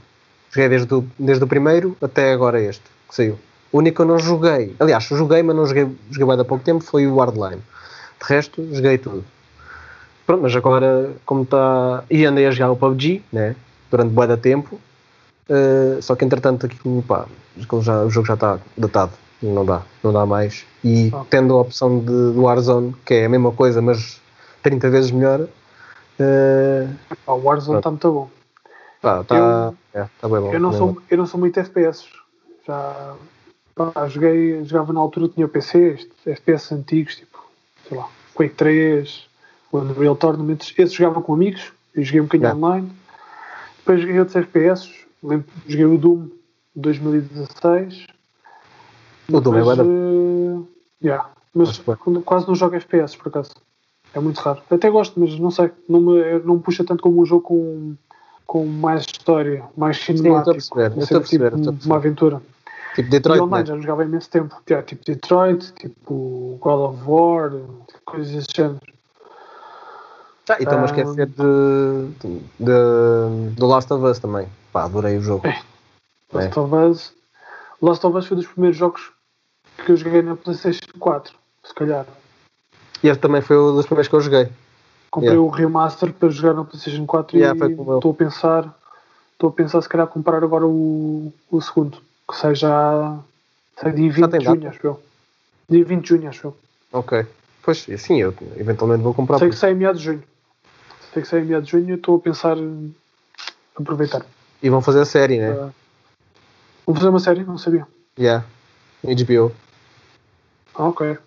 Joguei desde o, desde o primeiro até agora este, que saiu. O único que eu não joguei, aliás, joguei, mas não joguei, joguei bem há pouco tempo, foi o Hardline. De resto, joguei tudo. Pronto, mas agora, como está. E andei a jogar o PUBG, né? Durante bué da tempo. Uh, só que entretanto aquilo, pá, já, o jogo já está datado. Não dá, não dá mais. E Ah. tendo a opção de, do Warzone, que é a mesma coisa, mas 30 vezes melhor, uh, Ah, o Warzone está muito bom. pá, está é, tá bem bom. Eu não, sou, bom. eu não sou muito FPS. Já pá, joguei, jogava na altura, tinha PC, FPS antigos, tipo, sei lá, Quake 3, o Unreal Tournament. Esse jogava com amigos e joguei um bocadinho Yeah. online. Depois joguei outros FPS, lembro, joguei o Doom 2016. O Doom é bué da- eh, yeah, mas quando- quase não jogo FPS por acaso. É muito raro. Até gosto, mas não sei. Não me, não me puxa tanto como um jogo com, com mais história, mais cinemático. perceber, eu estou a tipo, perceber, uma aventura. Tipo E Detroit, online né? já jogava há imenso tempo. Yeah, tipo Detroit, tipo God of War, coisas desse género. Ah, e estou-me a esquecer de, de- do Last of Us também. Pá, adorei o jogo. É. Last of Us. Last of Us foi dos primeiros jogos que eu joguei na PlayStation 4, se calhar. E este também foi um dos primeiros que eu joguei. Comprei Yeah. o remaster para jogar na PlayStation 4 Yeah, e estou a pensar, estou a pensar se calhar comprar agora o, o segundo, que já sai dia 20 tem de junho, acho eu. Dia 20 de junho, acho eu. Ok. Pois, sim, eu eventualmente vou comprar. Sei que sai em meados de junho. Sei que sai em meados de junho e estou a pensar em aproveitar. E vão fazer a série, né? Uh, Vamos fazer uma série? Não sabia. Yeah. HBO. Ah, ok.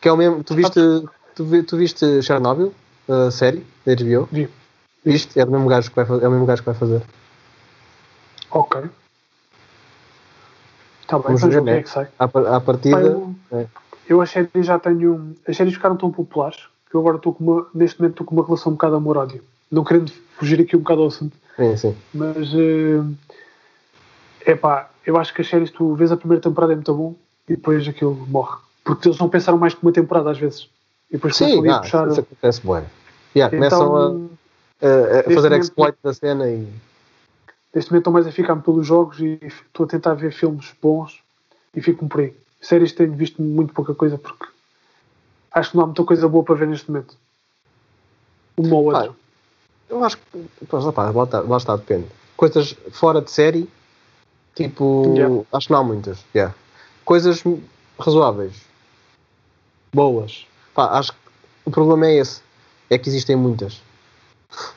Que é o mesmo. Tu viste, tu, tu viste Chernobyl? A série da HBO? Vi. Viste? É, do mesmo gajo que vai fazer, é o mesmo gajo que vai fazer. Ok. Está bem, Vamos ver o que né? é que sai. À, partida. eu, é. eu as séries já tenho. As séries ficaram tão populares que eu agora estou com uma. Neste momento estou com uma relação um bocado amor-ódio. Não querendo fugir aqui um bocado ao assunto, Sim, sim. mas. É pá, eu acho que as séries tu vês a primeira temporada é muito bom e depois aquilo morre. Porque eles não pensaram mais que uma temporada às vezes. E depois Sim, começam ali a ah, puxar. isso acontece bem. Yeah, começam a, Então, a- a neste fazer momento- exploit da cena e. neste momento estou mais a ficar pelos jogos e estou a tentar ver filmes bons e fico-me por aí. Séries tenho visto muito pouca coisa porque acho que não há muita coisa boa para ver neste momento. Uma ou outra. Ah, Eu acho que. Pois, lá, pá, lá, está, lá está, depende. Coisas fora de série, tipo. Yeah. Acho que não há muitas. Yeah. Coisas razoáveis. Boas. Pá, acho que o problema é esse. É que existem muitas.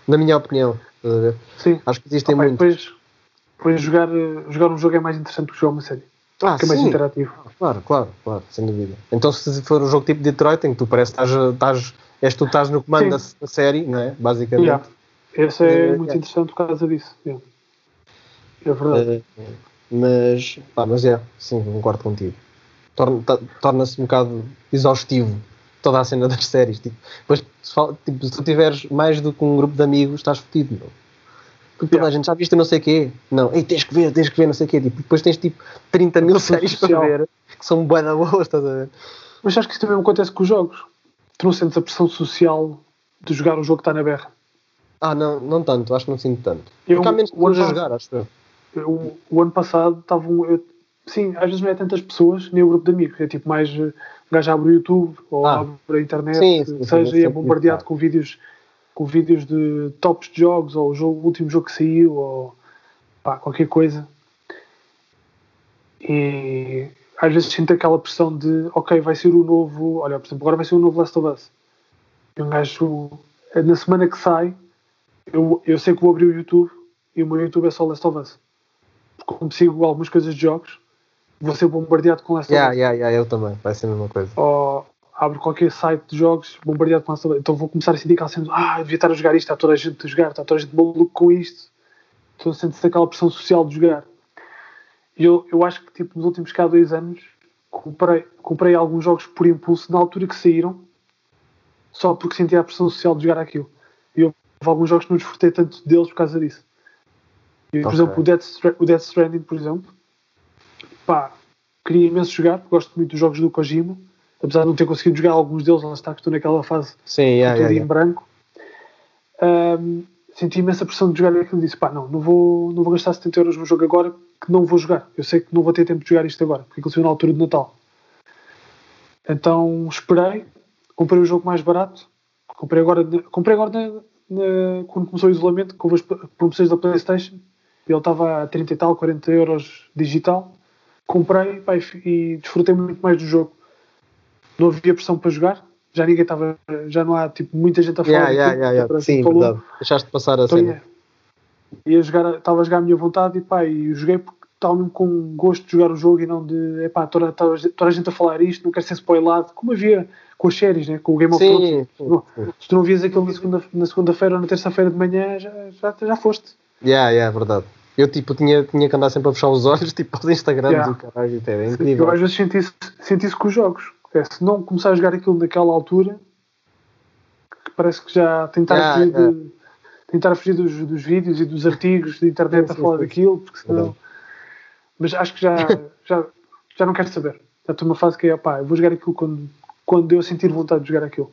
Na minha opinião. Sim. Acho que existem Opa, muitas. depois, depois jogar, jogar um jogo é mais interessante do que jogar uma série. Ah, Que é mais interativo. Claro, claro, claro, sem dúvida. Então se for um jogo tipo Detroit, em que tu parece que estás, estás, és tu estás no comando da, Sim. da série, não é? Basicamente. Yeah. Esse é Eh, muito yeah. interessante por causa disso. Yeah. É verdade. Eh, mas, pá, mas é, sim, concordo contigo. Torna-se um bocado exaustivo toda a cena das séries. Tipo, depois, se, fala- tipo, se tu tiveres mais do que um grupo de amigos, estás fodido, meu. Porque toda a gente já viste não sei o quê. Não, ei, tens que ver, tens que ver, não sei o quê. Tipo, depois tens tipo 30 mil séries social. para ver que são bué da boas, estás a ver? Mas acho que isso também acontece com os jogos. Tu não sentes a pressão social de jogar um jogo que está na berra. Ah, não, não tanto, acho que não sinto tanto. Eu- Porque há menos o pessoas a ano jogar, acho eu. Eu- o ano passado estavam. eu- Sim, às vezes não é tantas pessoas, nem o grupo de amigos. É tipo mais. eh, Um gajo abre o YouTube ou Ah. abre a internet, Sim, sim, seja, sim, e é bombardeado com vídeos, com vídeos de tops de jogos ou o, jogo, o último jogo que saiu ou pá, qualquer coisa. E às vezes sinto aquela pressão de ok, vai ser o novo. Olha, por exemplo, agora vai ser o novo Last of Us. E um gajo, na semana que sai, eu, eu sei que vou abrir o YouTube e o meu YouTube é só Last of Us. Porque como sigo algumas coisas de jogos, vou ser bombardeado com Last Yeah, of Us. yeah, yeah, eu também, vai ser a mesma coisa. Ou abro qualquer site de jogos, bombardeado com Last of Us. Então vou começar a sentir aquela cena de, ah, devia estar a jogar isto, está toda a gente a jogar, está toda a gente maluco com isto. Então sente-se aquela pressão social de jogar. E eu, eu acho que tipo, nos últimos cá dois anos comprei, comprei alguns jogos por impulso na altura que saíram, só porque sentia a pressão social de jogar aquilo. E houve alguns jogos que não desfrutei tanto deles por causa disso. E, por Ok. exemplo, o Death, o Death Stranding, por exemplo, pá, queria imenso jogar, porque gosto muito dos jogos do Kojima, apesar de não ter conseguido jogar alguns deles, lá está que estou naquela fase Sim, yeah, tudo yeah, em yeah. branco. Ahm, senti imensa pressão de jogar aquilo e disse: pá, não, não vou, não vou gastar 70 euros no jogo agora que não vou jogar. Eu sei que não vou ter tempo de jogar isto agora, porque aquilo saiu na altura de Natal. Então esperei, comprei o jogo mais barato, comprei agora, comprei agora na- quando começou o isolamento, com as promoções da Playstation, ele estava a 30 e tal, 40 euros digital. Comprei pá, e desfrutei muito mais do jogo. Não havia pressão para jogar, já ninguém estava, já não há tipo, muita gente a falar. Yeah, yeah, yeah, Sim, falou. verdade. Deixaste de passar a Então, cena. ia, ia jogar, estava a jogar à minha vontade e pá, e joguei porque estava mesmo com gosto de jogar o jogo e não de epá, toda, toda, toda a gente a falar isto, não quero ser spoilado, como havia com as séries, né? com o Game of Thrones. Se tu não vias aquilo na segunda- na segunda-feira ou na terça-feira de manhã, já, já, já foste. Yeah, yeah, é verdade. Eu tipo, tinha, tinha que andar sempre a fechar os olhos, tipo, aos Instagrams Yeah. do caralho, até, é Eu incrível. às vezes senti isso, senti isso com os jogos. É, se não começar a jogar aquilo naquela altura, que parece que já tentar Yeah, fugir, yeah. de- tentar fugir dos, dos vídeos e dos artigos da internet Sim, a falar sim. daquilo, porque senão. Verdade. Mas acho que já, já, já não quero saber. Já estou numa fase que é, pá, eu vou jogar aquilo quando, quando eu sentir vontade de jogar aquilo.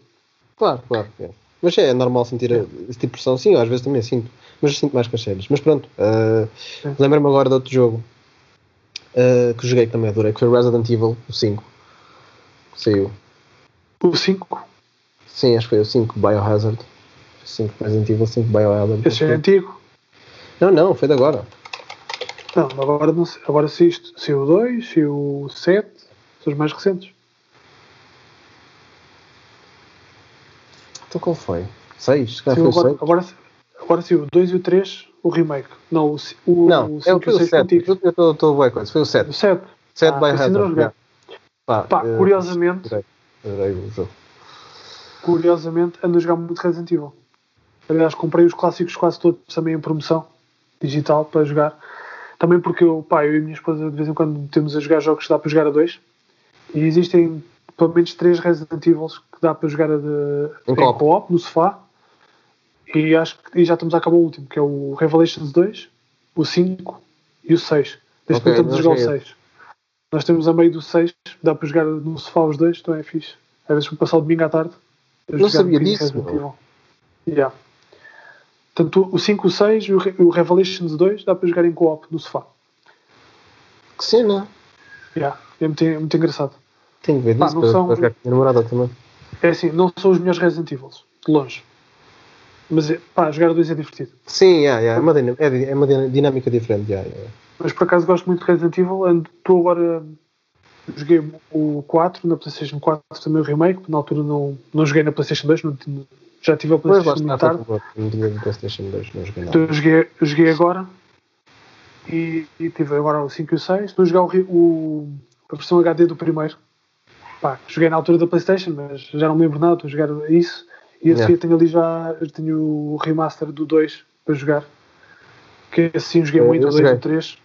Claro, claro. é. Mas é normal sentir esse tipo de pressão, sim, às vezes também sinto, mas sinto mais com as séries. Mas pronto, uh, Sim. lembro-me agora de outro jogo uh, que joguei que também adorei, que foi Resident Evil, o 5. Que saiu. O 5, Sim, acho que foi o 5, Biohazard. 5 Resident Evil, 5 Biohazard. esse é antigo. Não, não, foi de agora. Não, agora, não sei, agora se isto, se o 2, se o 7, são os mais recentes. Então qual foi? 6? Se calhar Sim, foi o agora, 6. agora, agora sim, o 2 e o 3, o remake. Não, o, o, Não, o é, 5 e foi o o 6 7. antigos. Eu estou- bem com isso. Foi o O 7. 7. 7 Ah, joguei. yeah. Pá, Pá, eh, curiosamente, adorei, adorei o jogo. curiosamente, ando a jogar muito Resident Evil. Aliás, comprei os clássicos quase todos também em promoção digital para jogar. Também porque eu, pá, eu e a minha esposa de vez em quando temos a jogar jogos que dá para jogar a dois. E existem pelo menos três Resident Evils que dá para jogar a de, Em co-op. no sofá. E acho que e já estamos a acabar o último, que é o Revelations 2, o 5 e o 6. Neste Ok, momento estamos a jogar o joguei 6. Nós temos a meio do 6, dá para jogar no sofá os dois, então é fixe. Às vezes vou passar o domingo à tarde. Não sabia disso. Evil. Yeah. Tanto o 5, o 6 e o Re- o Revelations 2 dá para jogar em co-op no sofá. Que cena. Yeah. É muito, é muito engraçado. Tenho que ver Pá, para, são- para jogar com a minha namorada também. É assim, não são os melhores Resident Evil, de longe. Mas é, pá, jogar a dois é divertido. Sim, yeah, yeah, é, uma dinam- é é uma din- dinâmica diferente. Yeah, yeah. Mas por acaso gosto muito de Resident Evil. Estou agora. Joguei o 4 na PlayStation 4 também o remake. Na altura não, não joguei na PlayStation 2, não já tive a PlayStation por tarde. não tinha de PlayStation 2, não joguei Então nada. eu joguei, eu joguei agora e, e tive agora o 5 e o 6. Estou a jogar o, o- a versão HD do primeiro. Pá, joguei na altura da PlayStation, mas já não me lembro nada. Estou a jogar isso. E a Yeah. seguir tenho ali já eu tenho o remaster do 2 para jogar. Que esse sim joguei Eu- muito, eu o 2 e joguei. o 3.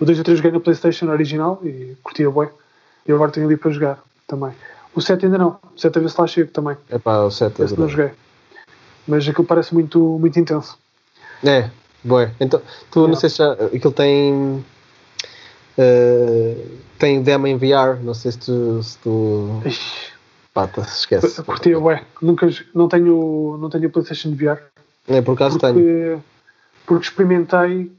O 2 e o 3 joguei na PlayStation original e curtia bem. E agora tenho ali para jogar também. O 7 ainda não. O 7 a ver se lá chego também. É pá, o 7 Esse não joguei. Mas aquilo parece muito, muito intenso. É, boé. Então, tu não Yeah. sei se já. Aquilo tem. eh, tem demo em VR, não sei se tu. Se tu Ixi. pá, tá, esquece. Curtia, ué. Nunca, não tenho, não tenho PlayStation VR. É, por acaso tenho. Porque, porque experimentei.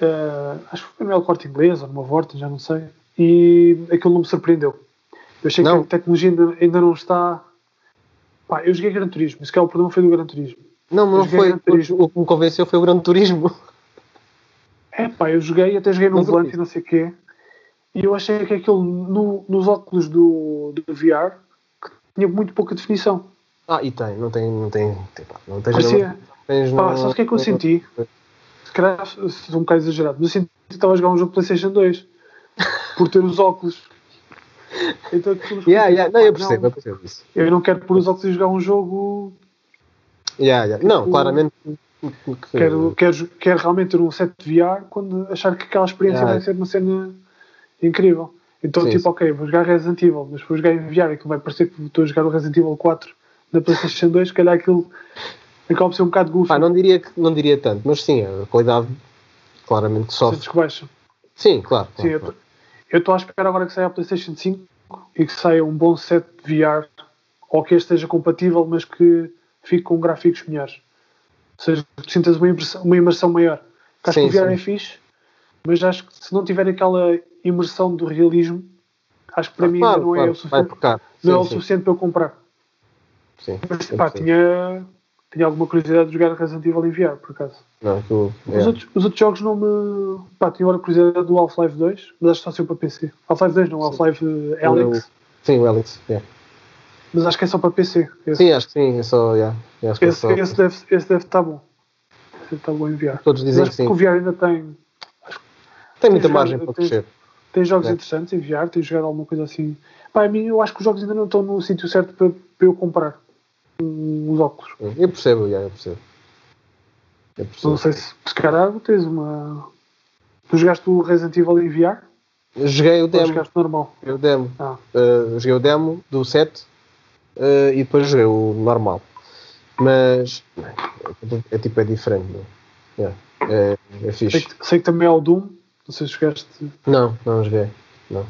eh, acho que foi no Corte Inglês ou numa Vorta, já não sei. E aquilo não me surpreendeu. Eu achei Não? que a tecnologia ainda, ainda não está. Pá, eu joguei Gran Turismo. Que é o problema foi do Gran Turismo. Não, não eu joguei foi. O que me convenceu foi o Gran Turismo. É pá, eu joguei, até joguei no Não volante e não sei o quê. E eu achei que aquilo no- nos óculos do, do VR que tinha muito pouca definição. Ah, e tem, não tem. Não tem. tem pá, não tens Parecia. tens Pá, no- sabes o que é que eu senti? Se calhar sou um bocado exagerado, mas eu senti que estava a jogar um jogo PlayStation 2 por ter os óculos. Então, aquilo- Yeah, yeah. Não, eu percebo, eu percebo isso. eu não quero pôr os óculos e jogar um jogo. Yeah, yeah. Não, claramente. que- Quero, quero, quero realmente ter um set de VR quando achar que aquela experiência Yeah. vai ser uma cena incrível. Então, Sim, tipo, sim. ok, vou jogar Resident Evil, mas vou jogar em VR e que vai parecer que estou a jogar o Resident Evil 4 na PlayStation 2, se calhar aquilo acaba por ser um bocado goofy. Pá, não diria, não diria tanto, mas sim, a qualidade claramente que sofre. Sentes que baixa. Sim, claro. Sim, eu claro, eu estou à espera agora que saia a PlayStation 5 e que saia um bom set de VR ou que este esteja compatível, mas que fique com gráficos melhores. Ou seja, que sintas uma imersão, uma imersão maior. Acho Sim, que o VR sim. é fixe, mas acho que se não tiver aquela imersão do realismo, acho que para Ah, mim claro, não, é, claro, o vai suficiente, não é o sim, suficiente para eu comprar. sim, Mas pá, tinha, tinha alguma curiosidade de jogar Resident Evil em VR, por acaso. Não, Os, é. outros, os outros jogos não me. Pá, tinha agora curiosidade do Half-Life 2, mas acho que só saiu para PC. Half-Life 2 não, Half-Life eh, Alyx, Sim, o Alex. yeah. mas acho que é só para PC. Esse, Sim, acho que sim, é só. Yeah, yeah, acho que é esse, só- esse deve, esse deve estar bom. Esse deve estar bom em VR. Todos dizem que sim. o VR ainda tem. Tem muita margem jogado- para crescer. Tem jogos É. interessantes em VR, tens jogado alguma coisa assim. Pá, a mim eu acho que os jogos ainda não estão no sítio certo para, para eu comprar os óculos. Eu percebo, já, eu percebo. Eu percebo. Não sei se, se calhar tens uma. Tu jogaste o Resident Evil em VR Eu Joguei o demo. jogaste normal? O demo. Ah, Uh, joguei o demo do 7 uh, e depois joguei o normal. Mas é, é tipo, é diferente. Não, é, é sei, fixe. que, sei que também há o Doom. Não sei se jogaste. Não, não joguei. Não.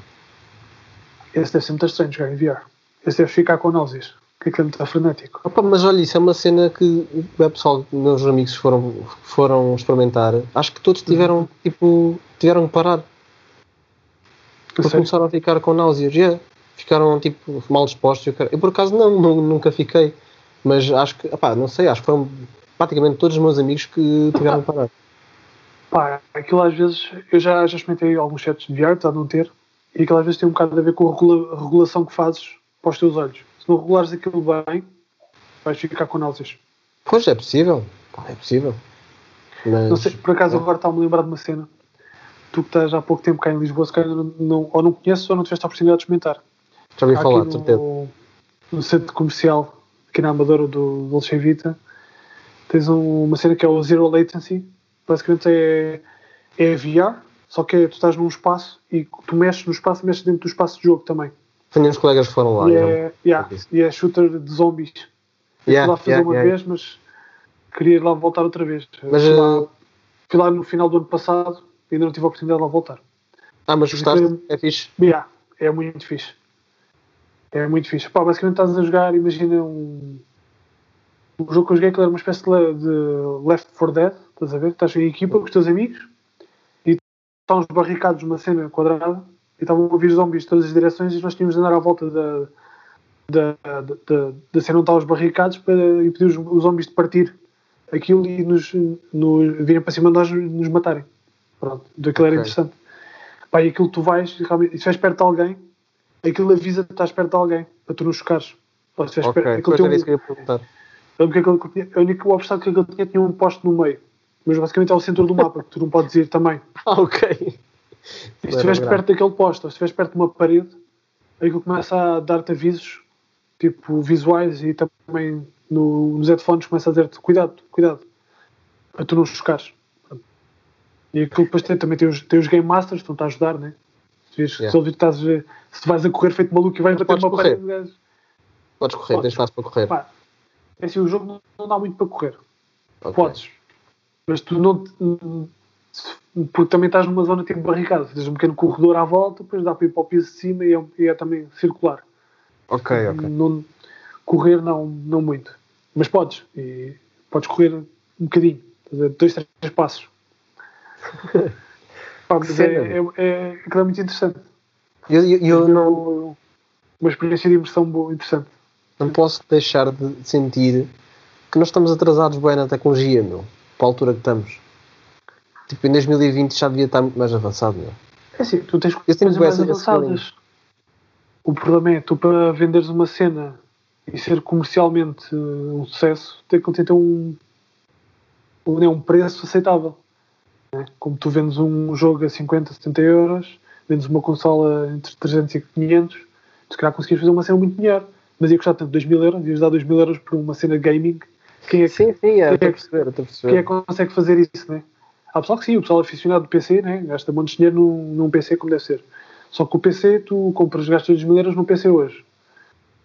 Esse deve ser muito estranho jogar em VR. Esse deve ficar com náuseas. Que aquilo é muito frenético. Opa, mas olha, isso é uma cena que o pessoal, meus amigos foram, foram experimentar. Acho que todos tiveram, tipo, tiveram que parar. Porque começaram a ficar com náuseas. Yeah. Ficaram, tipo, mal dispostos. Eu, por acaso, não, nu- nunca fiquei. Mas acho que, opá, não sei, acho que foram praticamente todos os meus amigos que tiveram que parar. Pá, aquilo às vezes, eu já, já experimentei alguns sets de VR, apesar de não ter, e aquilo às vezes tem um bocado a ver com a a regulação que fazes para os teus olhos. Se não regulares aquilo bem, vais ficar com náuseas. Pois, é possível. É possível. Mas, Não sei, por acaso agora está-me a lembrar de uma cena. Tu que estás há pouco tempo cá em Lisboa, se calhar não, não- ou não conheces ou não tiveste a oportunidade de experimentar. já ouvi Há falar, de certeza. no, no centro comercial, aqui na Amadora do Dolce Vita, tens um- uma cena que é o Zero Latency. Basicamente é, é VR, só que é, tu estás num espaço e tu mexes no espaço, mexes dentro do espaço de jogo também. Tenho uns colegas que foram lá. e, é, yeah, Isso. e é shooter de zombies. Yeah, fui lá fazer yeah, uma vez, mas queria ir lá voltar outra vez. Mas, fui, lá, uh, fui lá no final do ano passado e ainda não tive a oportunidade de lá voltar. Ah, mas gostaste? Isso É fixe. Yeah, é muito fixe. É muito fixe. Pá, basicamente estás a jogar, imagina um. Jogo que eu joguei que era uma espécie de, le- de Left 4 Dead, estás a ver? Estás em equipa com os teus amigos e estão uns barricados numa cena quadrada e estavam a vir zombies de todas as direções e nós tínhamos de andar à volta da, da, da, da, da cena onde estavam os barricados para impedir os, os zombies de partir aquilo e nos, nos virem para cima de nós nos matarem. Pronto, então aquilo era interessante. Pá, e aquilo tu vais, realmente, se vais perto de alguém, aquilo avisa que estás perto de alguém, para tu não chocares. Ou se vais Ok, perto, aquilo um- que eu perguntar. o único obstáculo que ele tinha tinha um poste no meio. Mas basicamente é o centro do mapa, que tu não podes ir também. Ah, ok. E se estiveres perto daquele poste, ou se estiveres perto de uma parede, aquilo começa a dar-te avisos, tipo visuais, e também no, nos headphones começa a dizer-te cuidado, cuidado, para tu não chocares. E aquilo depois tem, também tem os, tem os Game Masters, que estão-te a ajudar, né? Se, vês, Yeah. se, que estás se vais a correr feito maluco e vais bater uma correr. parede, gajo- Podes correr, tens espaço para correr. Pá, é assim, o jogo não, não dá muito para correr. Ok. Podes. Mas tu não. Porque também estás numa zona tipo barricada. Tens um pequeno corredor à volta, depois dá para ir para o piso de cima e é, e é também circular. Ok, ok. Não, correr não, não muito. Mas podes. E podes correr um bocadinho. Dois, três passos. Pá, mas é, é, é, aquilo é muito interessante. Eu, eu, eu não, Uma experiência de imersão boa, interessante. não posso deixar de sentir que nós estamos atrasados bem na tecnologia, meu. Para a altura que estamos. Tipo, em 2020 já devia estar muito mais avançado, meu. É assim, tu tens coisas mais avançadas. O problema é, tu para venderes uma cena e ser comercialmente eh, um sucesso, tem que ter um, um, né, um preço aceitável. né? Como tu vendes um jogo a 50, 70 euros, vendes uma consola entre 300 e 500, tu se calhar conseguias fazer uma cena muito melhor. Mas ia custar tanto 2 mil euros, ias dar 2 mil euros por uma cena gaming. Quem é que Sim, sim, é, Quem é que- perceber. quem é que consegue fazer isso, né? Há pessoal que sim, o pessoal aficionado do PC, né? Gasta de dinheiro num, num PC como deve ser. Só que o PC, tu compras, gastas 2 mil euros no PC hoje.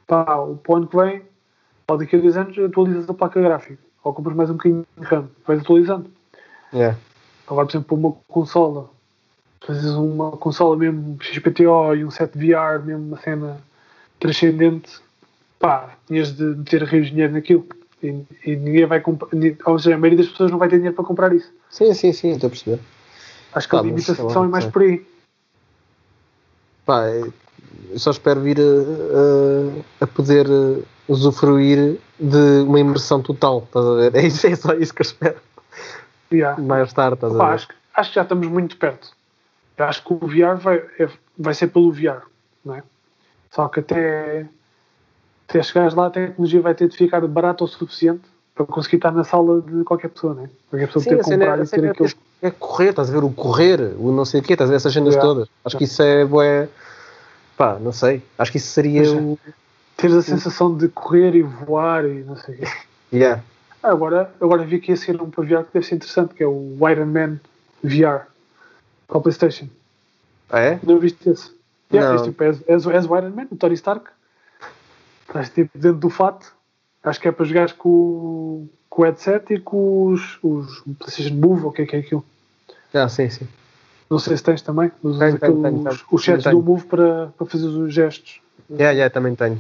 Pá, o para o ano que vem, ou daqui a 10 anos, atualizas a placa gráfica. Ou compras mais um bocadinho de RAM. Vais atualizando. Yeah. Agora, por exemplo, para uma consola, fazes uma consola mesmo XPTO e um set VR, mesmo uma cena transcendente, pá, tinhas de meter rios de dinheiro naquilo. E, e ninguém vai comprar, ou seja, a maioria das pessoas não vai ter dinheiro para comprar isso. Sim, sim, sim, estou a perceber. Acho que a Pá, limitação lá, é mais sei. por aí. Pá, eu só espero vir a, a- a poder eh, usufruir de uma imersão total, estás a ver? É, isso, é só isso que eu espero. Yeah. Mais tarde, estás Pá, a ver? acho, que- acho que já estamos muito perto. Eu acho que o VR vai, é- vai ser pelo VR, não é? Só que até, até chegares lá a tecnologia vai ter de ficar barata o suficiente para conseguir estar na sala de qualquer pessoa, né? Qualquer pessoa Sim, a cena, comprar e ter é, aquilo. é correr, estás a ver o correr, o não sei o quê, estás a ver essas cenas Yeah. todas. Acho que isso é bué. Pá, não sei. Acho que isso seria é. o. Teres a sensação de correr e voar e não sei o quê. Yeah. Ah, Agora, agora vi que ia ser um para VR que deve ser interessante, que é o Iron Man VR para a Playstation. Ah, é? Não viste esse? Yeah, Não. és, tipo, és, és, és o Iron Man, o Tony Stark. Estás tipo dentro do fato. Acho que é para jogares com, o- com o headset e com os, os PlayStation Move, ou o que é que é aquilo. Ah, sim, sim. Não sei se tens também. Usas Tenho, aqueles- tenho, tenho. os sets do Move para, para fazer os gestos. Yeah, yeah, também tenho.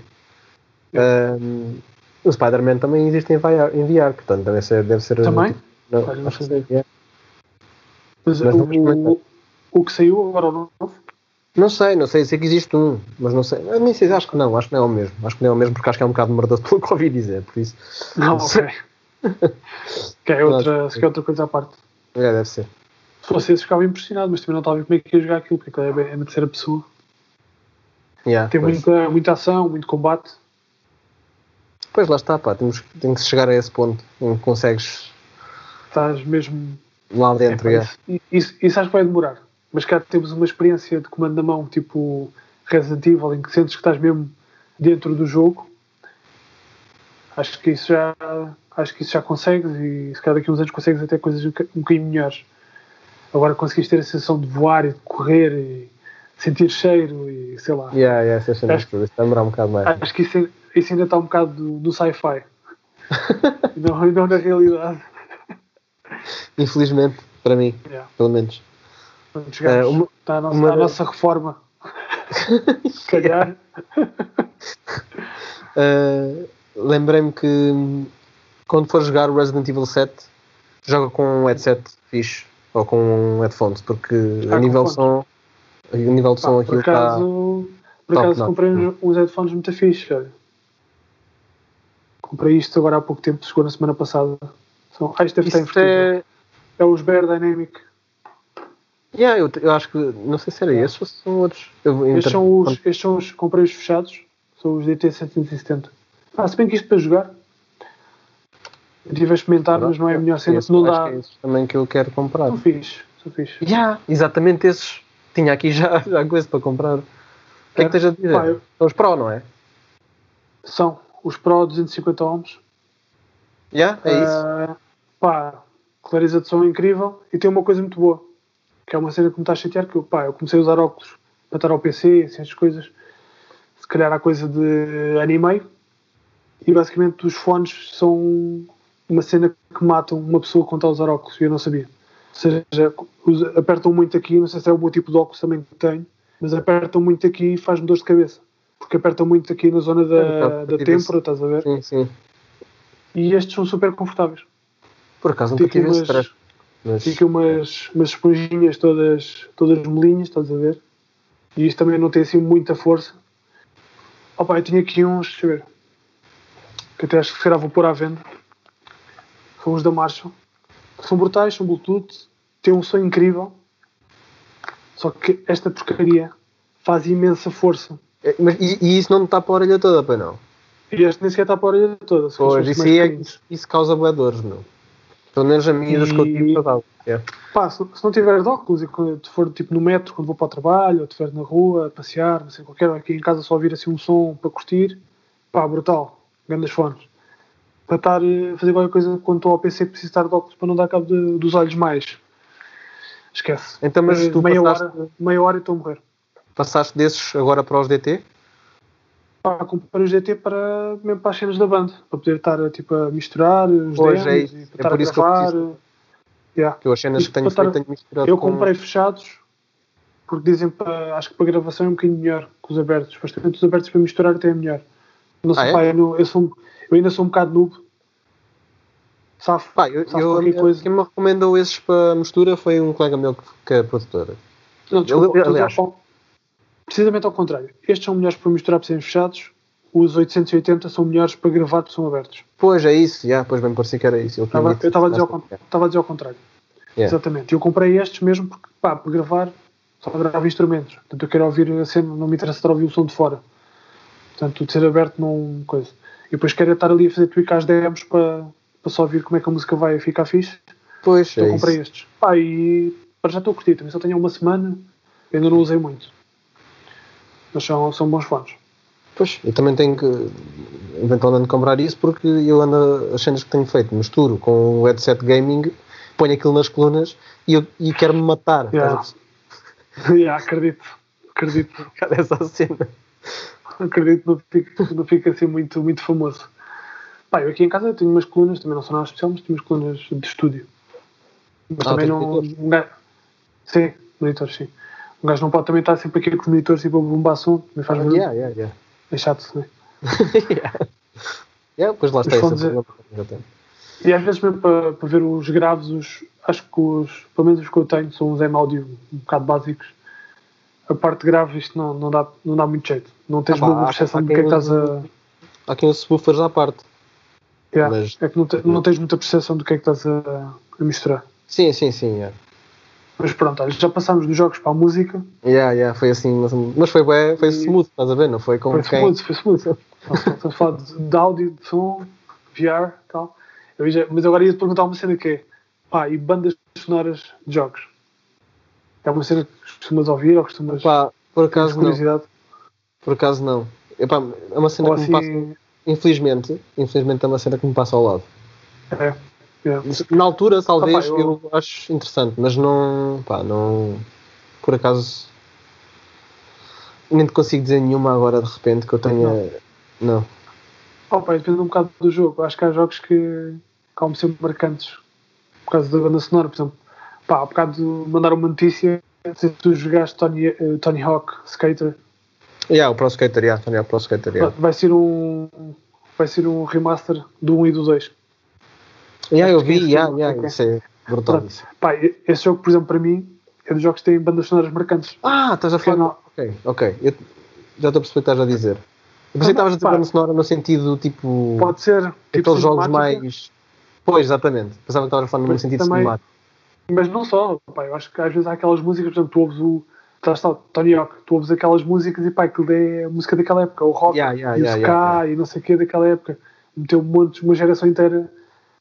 Um, o Spider-Man também existe em VR, em VR, portanto deve ser. Deve ser Também? Não, Olha, não yeah. Mas, Mas o, não experimentei. o, o que saiu agora o novo, Não sei, não sei, sei que existe um, mas não sei. Eu nem sei, acho que não, acho que não é o mesmo. Acho que não é o mesmo porque acho que é um bocado mordoso pelo que ouvi dizer, por isso. Não, sei. ok. que é outra, que- é outra coisa à parte. É, deve ser. Se fosse esse, ficava impressionado, mas também não estava a ver como é que ia jogar aquilo, porque aquilo é, é na terceira pessoa. Yeah, Tem pois. muita, muita ação, muito combate. Pois lá está, pá, temos, tem que chegar a esse ponto em que consegues Estás mesmo. lá dentro. é, isso, isso, isso acho que vai demorar. Mas cá temos uma experiência de comando na mão, tipo Resident Evil, em que sentes que estás mesmo dentro do jogo. Acho que isso já, acho que isso já consegues e se calhar daqui a uns anos consegues até coisas um boca- bocadinho melhores. Agora conseguiste ter a sensação de voar e de correr e sentir cheiro e sei lá. Yeah, yeah, cenas Acho- todas, vai demorar um bocado mais. Acho que isso, isso ainda está um bocado do, do sci-fi. não, não na realidade. Infelizmente, para mim, Yeah. pelo menos. Quando Eh, uma- está a nossa, uma a nossa reforma. Se calhar. Uh, Lembrei-me que quando for jogar o Resident Evil 7, joga com um headset fixe ou com um headphones, porque Ah, a nível som, a nível de som Pá, aquilo por está. acaso, por top acaso comprei uns, uns headphones muito fixe, olha. Comprei isto agora há pouco tempo, chegou na semana passada. São, ah, isto deve estar Isso invertido. é. É os Bear Dynamic. Yeah, eu, eu acho que. Não sei se era esses ou se são outros. Eu, Estes inter- são os, estes são os, fechados, são os DT770. Ah, se bem que isto para jogar, eu estive a experimentar, mas não é a melhor cena, que não dá. que é esses também que eu quero comprar. São fixe, são fixe. Yeah, exatamente esses. Tinha aqui já, já coisa para comprar. O que é que tens a dizer? Pá, eu- São os Pro, não é? São os Pro 250 ohms. Yeah, é isso. Ah, pá, clareza de som incrível e tem uma coisa muito boa, que é uma cena que me está a chatear, que eu, pá, eu comecei a usar óculos para estar ao PC, assim, essas coisas, se calhar há coisa de animei, e basicamente os fones são uma cena que matam uma pessoa quando está a usar óculos, e eu não sabia. Ou seja, usa- apertam muito aqui, não sei se é o meu tipo de óculos também que tenho, mas apertam muito aqui e faz-me dor de cabeça. Porque apertam muito aqui na zona É, da, tá, da têmpora, estás a ver? Sim, sim. E estes são super confortáveis. Por acaso nunca aqui tive esse stress. Mas... aqui umas, umas esponjinhas todas, todas molinhas, estás a ver? E isto também não tem assim muita força. Opa, eu tinha aqui uns, deixa eu ver, que até acho que se calhar vou pôr à venda. São os da Marshall. São brutais, são Bluetooth, têm um som incrível. Só que esta porcaria faz imensa força. É, Mas, e, e isso não me tapa a orelha toda, pois não? E este nem sequer está para a orelha toda. Pois, isso, é, isso, causa bué dores, meu. Pelo menos a minha das que eu tive E-. Yeah. Pá, se, se não tiver de óculos e quando for tipo no metro, quando vou para o trabalho, ou estiver na rua a passear, não sei qualquer, ou aqui em casa só ouvir assim um som para curtir, pá, brutal, grandes fones. Para estar eh, a fazer qualquer coisa quando estou ao PC preciso estar de óculos para não dar cabo de- dos olhos mais. Esquece. Então, mas Eh, tu meia, passaste- hora, meia hora e estou a morrer. Passaste desses agora para os DT? Pá, comprei os DT para, mesmo para as cenas da banda, para poder estar tipo, a misturar os Pois, é isso. É por isso que eu gravar. preciso. Yeah. Que eu as cenas que tenho feito tenho misturado Eu com... comprei fechados porque dizem para, acho que para gravação é um bocadinho melhor que os abertos. Supostamente os abertos para misturar até é melhor. Não sei, Ah, é? eu, não- eu sou, eu ainda sou um bocado noob. Safo. Pá, eu, Safo eu, coisa. quem me recomendou esses para mistura foi um colega meu que, é produtora. Não, desculpa, eu- aliás- precisamente ao contrário. Estes são melhores para misturar para serem fechados. Os 880 são melhores para gravar porque são abertos. Pois, é isso. Já, pois bem, parecia que era isso. Estava- eu estava a dizer ao estava a dizer ao contrário. Yeah. Exatamente. Eu comprei estes mesmo porque, pá, para gravar, só gravo instrumentos. Portanto, eu quero ouvir a cena, não me interessa estar a ouvir o som de fora. Portanto, de ser aberto não coisa. E depois quero é estar ali a fazer tweak às demos para, para só ouvir como é que a música vai ficar fixe. Pois, Então é comprei isso. estes. Pá, e para já estou a curtir, também só tenho uma semana, ainda não usei muito. Mas são, são bons fones. Pois, eu também tenho que eventualmente comprar isso porque eu ando as cenas que tenho feito, misturo com o headset gaming, ponho aquilo nas colunas e, eu, e quero-me matar. Yeah. Yeah, acredito, acredito, Cara, essa cena. acredito, não fica, não fica assim muito, muito famoso. Pá, eu aqui em casa tenho umas colunas, também não são nada especial, mas tenho umas colunas de estúdio. Mas Ah, também não. monitores? gajo- Sim, monitores, sim. Um gajo não pode também estar sempre aqui com os monitores tipo a bombar som, também faz barulho. yeah, yeah, yeah. É chato, né? yeah. Yeah, pois lá está fones é- tenho. E às vezes mesmo para, para ver os graves, os, acho que os, pelo menos os que eu tenho, são uns M-Audio um bocado básicos. A parte grave isto não, não, dá, não dá muito jeito. Não tens Ah uma percepção do que é que estás a. Há quem use buffers à parte. Yeah. Mas- É que não, te- não tens muita percepção do que é que estás a, a misturar. Sim, sim, sim. Yeah. Mas pronto, olha, já passámos dos jogos para a música. Yeah, yeah, foi assim, mas, mas foi, bué, foi smooth, estás a ver? Não foi como Foi quem. smooth, foi smooth. Estamos a falar de, de áudio, de som, VR e tal. Já- mas agora ia-te perguntar uma cena que é pá, e bandas sonoras de jogos? É uma cena que costumas ouvir ou costumas Pá, por acaso não. curiosidade? Por acaso não. Epá, é uma cena Ou que me passa. assim. Infelizmente, infelizmente é uma cena que me passa ao lado. É, é. Na altura, talvez, Ah, eu- eu... acho interessante, mas não. Pá, não. Por acaso. Nem te consigo dizer nenhuma agora de repente que eu tenha. Não. Oh, pá, depende um bocado do jogo. Acho que há jogos que acabam sempre marcantes por causa da banda sonora. Por exemplo, pá, há bocado mandaram uma notícia. Não se tu jogaste Tony, eh, Tony Hawk Skater. Yeah, o Pro Skater, yeah, Tony, o Pro Skater, yeah. Vai ser um. Vai ser um remaster do 1 e do 2. Yeah, eu Acho que vi, yeah, yeah, ok. isso é brutal. Isso. Pá, esse jogo, por exemplo, para mim, é dos jogos que têm bandas sonoras marcantes. Ah, estás a falar. Não. Ok, ok. Eu já estou a perceber o que estás a dizer. Eu pensei que estavas a dizer banda sonora no sentido tipo. Pode ser tipo aqueles jogos mais. Pois, exatamente. Pensava que estavas a falar no Mas sentido também- cinemático. Mas não só, pá, eu acho que às vezes há aquelas músicas, por exemplo, tu ouves o. Lá está, Tony Hawk, tu ouves aquelas músicas e pá, aquilo é a música daquela época, o rock Yeah, yeah, e o yeah, ska yeah, e não sei o que daquela época. Meteu um monte, uma geração inteira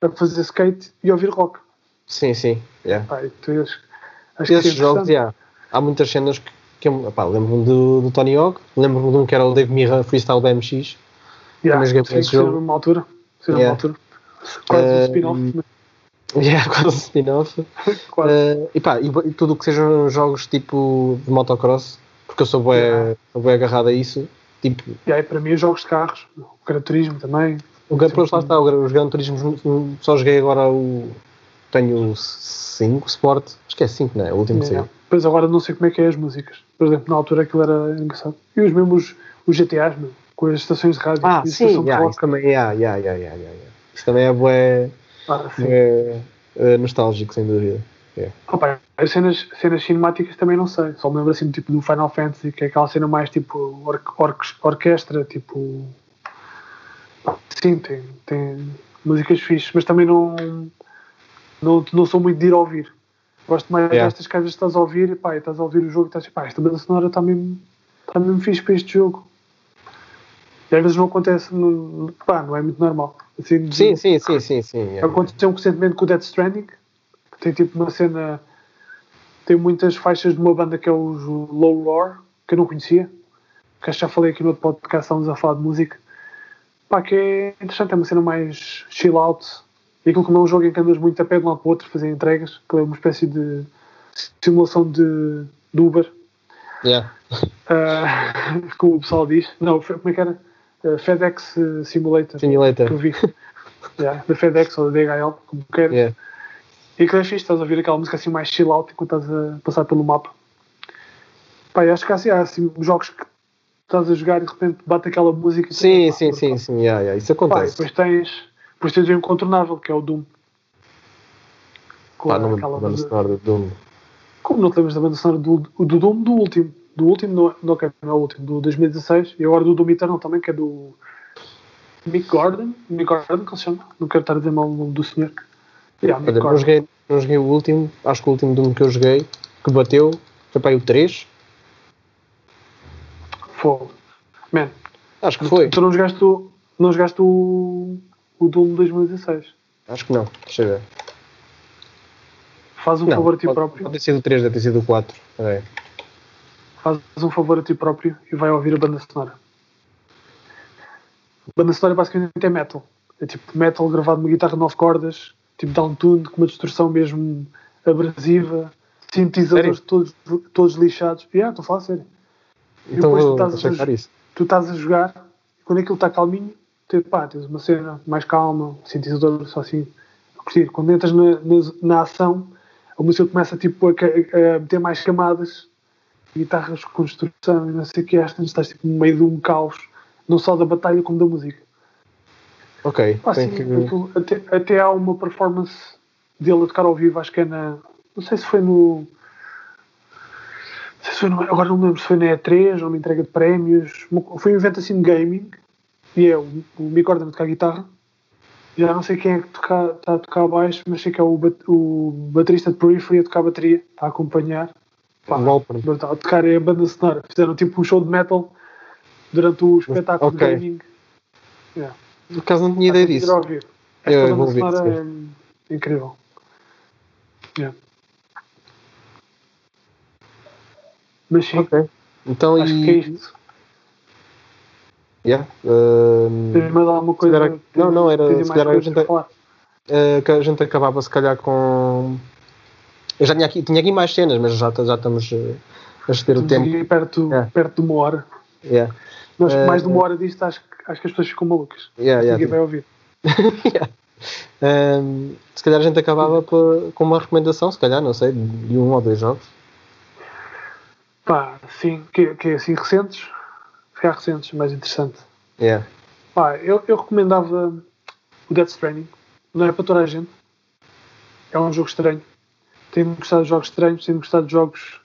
a fazer skate e ouvir rock. Sim, sim. Yeah. Pá, eu acho, acho que Esses é jogos, yeah. há muitas cenas que, que lembro-me do, do Tony Hawk, lembro-me de um que era o Dave Mirra Freestyle BMX. Yeah, sim, esse que seja jogo. numa altura. Seja Yeah. numa altura. Quase um Eh, spin-off. mas Yeah, quase um spin-off. Eh, e pá, e, e tudo o que sejam jogos tipo de motocross, porque eu sou bem, Yeah. agarrado a isso. Tipo, E aí, para mim, os jogos de carros, o Gran Turismo também. O Gran Turismo, lá está, os Gran Turismos, hum, só joguei agora o. Tenho o 5 Sport, acho que é 5, não é? O último que Yeah. saiu. Pois agora não sei como é que é as músicas. Por exemplo, na altura aquilo era engraçado. E os mesmos, os GTAs, meu, com as estações de rádio. Ah, e a sim, de yeah, rock. isso também yeah, yeah, yeah, yeah, yeah, yeah. Isso também é bué, Ah, bué, eh, nostálgico, sem dúvida. Opa, as cenas, cenas cinemáticas também não sei. Só me lembro assim tipo do Final Fantasy, que é aquela cena mais tipo or orques- orquestra, tipo. Sim, tem, tem músicas fixes, mas também não, não, não sou muito de ir ouvir. Gosto mais Yeah. destas que às vezes estás a ouvir e pá, estás a ouvir o jogo e estás pá, esta banda sonora está mesmo, está mesmo fixe para este jogo. E às vezes não acontece, no, pá, não é muito normal. Assim, de- Sim, sim, sim, sim, sim. yeah, Aconteceu recentemente com o Dead Stranding, que tem tipo uma cena. Tem muitas faixas de uma banda que é os Low Roar, que eu não conhecia. Que acho que já falei aqui no outro podcast, estávamos a falar de música. Pá, que é interessante, é uma cena mais chill out. E aquilo como é um jogo em que andas muito a pé de um lado para o outro, fazer entregas, que é uma espécie de simulação de, de Uber, yeah. ah, como o pessoal diz. Não, como é que era? Ah, FedEx eh, Simulator, que Simulator. eu vi. yeah, da FedEx ou da DHL, como quer. Yeah. E que é fixe, estás a ouvir aquela música assim mais chill out enquanto estás a passar pelo mapa. Pá, acho que há assim, há assim jogos que estás a jogar e de repente bate aquela música. e tu- Sim, pá, sim, brutal. sim, sim, yeah, yeah. isso Pá, acontece. depois tens, depois tens o incontornável, que é o Doom. Com Pá, não aquela banda- sonora do Doom. Como não te lembras da banda sonora do, do Doom do último? Do último, não, não, ok, não é o último, do 2016 e agora do Doom Eternal também, que é do Mick Gordon. Mick Gordon, que ele se chama. Não quero estar a dizer mal o nome do senhor. Yeah, Olha, não joguei, não joguei o último, acho que o último Doom que eu joguei, que bateu, foi para aí o 3. Fogo. Man, Acho que foi. Tu não jogaste o, não jogaste o, o Doom 2016. Acho que não. Deixa eu ver. Faz um não, favor a ti pode, próprio. Pode ter sido o 3, deve ter sido o 4. É. Faz um favor a ti próprio e vai ouvir a banda sonora. A banda sonora basicamente é metal. É tipo metal gravado numa guitarra de 9 cordas, tipo downtuned, com uma distorção mesmo abrasiva, sintetizadores todos, todos lixados. E yeah, estou a falar sério. E Então depois tu estás, a, isso. tu estás a jogar e quando aquilo está calminho, tu, pá, tens uma cena mais calma, sintetizador só assim. a curtir. Quando entras na, na, na ação, a música começa tipo, a, a meter mais camadas, guitarras com construção e não sei o que, às vezes estás tipo, no meio de um caos, não só da batalha como da música. Ok. Pá, tem sim, que... aquilo- até, até há uma performance dele a tocar ao vivo, acho que é na. Não sei se foi no. Sei se foi no agora não me lembro se foi na E3 ou numa entrega de prémios. Uma- Foi um evento assim de gaming e é o, o Mick Gordon a tocar guitarra. Já não sei quem é que toca- está a tocar baixo, mas sei que é o, bat- o baterista de Periphery a tocar bateria, a acompanhar. Pá, brutal. A tocar é a banda sonora. Fizeram tipo um show de metal durante o espetáculo ok. de gaming. Yeah. Por acaso não tinha ideia disso. Eu Esta vou banda sonora é incrível. Yeah. Mas sim, Ok. Então acho e. que é isto. Yeah. ehm, Tens mais alguma coisa? calhar- não, não, era- se calhar a gente- eh, que a gente acabava se calhar com. Eu já tinha aqui, tinha aqui mais cenas, mas já, já estamos eh, a exceder o tempo. perto, É. perto de uma hora. Yeah. Nós, Eh, mais de uma hora disto, acho, que- acho que as pessoas ficam malucas. Yeah, yeah, Ninguém vai ouvir. Yeah. Se calhar a gente acabava por- com uma recomendação, se calhar, não sei, de um ou dois jogos. Pá, sim, que, que é assim recentes. Calhar recentes, mais interessante. Yeah. Pá, eu, eu recomendava o Death Stranding. Não é para toda a gente. É um jogo estranho. Tenho gostado de jogos estranhos, tenho gostado de jogos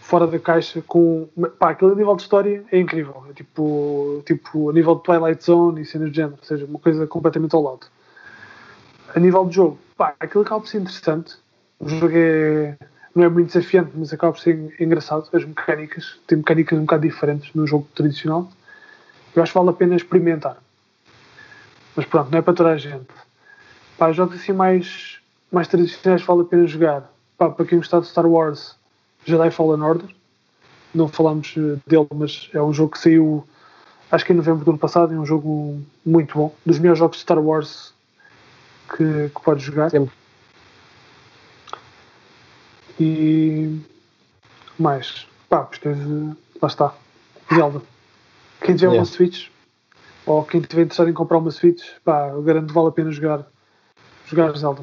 fora da caixa. Com, pá, aquele nível de história é incrível. É tipo, tipo a nível de Twilight Zone e cenas do género. Ou seja, uma coisa completamente ao lado. A nível de jogo, pá, aquilo acaba por ser interessante. O jogo é, não é muito desafiante, mas acaba por ser engraçado. As mecânicas, tem mecânicas um bocado diferentes no jogo tradicional. Eu acho que vale a pena experimentar. Mas pronto, não é para toda a gente. Pá, jogos assim mais, mais tradicionais vale a pena jogar. Pá, para quem gostar de Star Wars, Jedi Fallen Order. Não falámos eh, dele, mas é um jogo que saiu acho que em novembro do ano passado. É um jogo muito bom. Dos melhores jogos de Star Wars que, que podes jogar. Sempre. E mais. Pá, pois tens. Lá está. Zelda. Quem tiver Yeah. uma Switch ou quem estiver interessado em comprar uma Switch, pá, eu garanto que vale a pena jogar, jogar Zelda.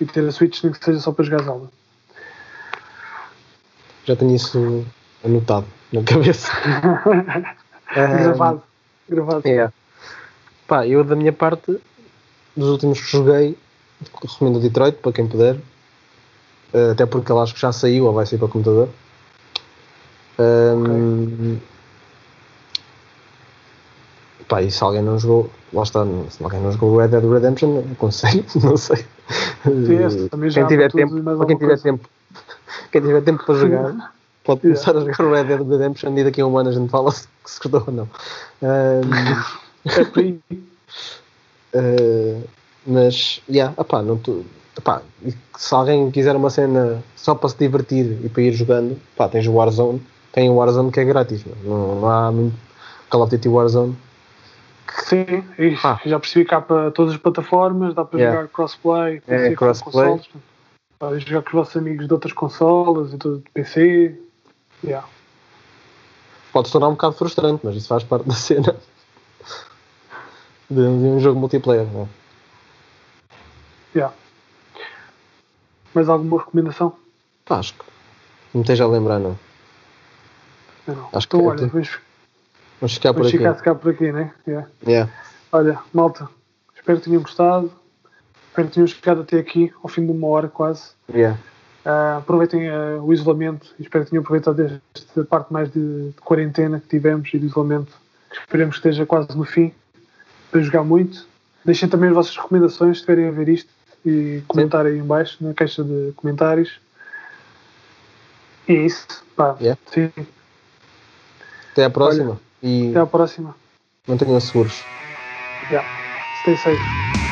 E ter a Switch nem que seja só para jogar Zelda. Já tenho isso anotado na cabeça. Gravado. Gravado. É. Pá, eu da minha parte, dos últimos que joguei, recomendo o Detroit para quem puder. Eh, até porque ele acho que já saiu ou vai sair para o computador. Ehm, Pá, e se alguém não jogou, lá está, se alguém não jogou Red Dead Redemption, aconselho, não sei. já quem tiver tempo, para quem tiver coisa. tempo, quem tiver tempo para jogar, pode Yeah. começar a jogar o Red Dead Redemption e daqui a um ano a gente fala se, se gostou ou não. Ehm, É por aí. Uh, mas, yeah, opá, não tô, opá, e se alguém quiser uma cena só para se divertir e para ir jogando, pá, tens o Warzone, tem o Warzone que é grátis, não, não há muito Call of Duty Warzone. Sim, Ah. já percebi que há para todas as plataformas, dá para Yeah. jogar crossplay, É, crossplay. Podem jogar com os vossos amigos de outras consolas e tudo de PC. Yeah. Pode se tornar um bocado frustrante, mas isso faz parte da cena de, de um jogo multiplayer. Não é? Yeah. Mais alguma recomendação? Acho que não esteja a lembrar, não. Eu não. Acho que então, é olha, vamos, Vamos ficar por vamos aqui. ficar, ficar por aqui, né? Yeah. Yeah. Olha, malta, espero que tenham gostado. Espero que tenham chegado até aqui, ao fim de uma hora quase. Yeah. Ah, aproveitem ah, o isolamento espero que tenham aproveitado esta parte mais de, de quarentena que tivemos e de isolamento. que Esperemos que esteja quase no fim para jogar muito. Deixem também as vossas recomendações se estiverem a ver isto e comentarem aí em baixo na caixa de comentários. E é isso. Pá, Yeah. sim. Até à próxima e Até à próxima. mantenham-se seguros. Yeah. Stay safe.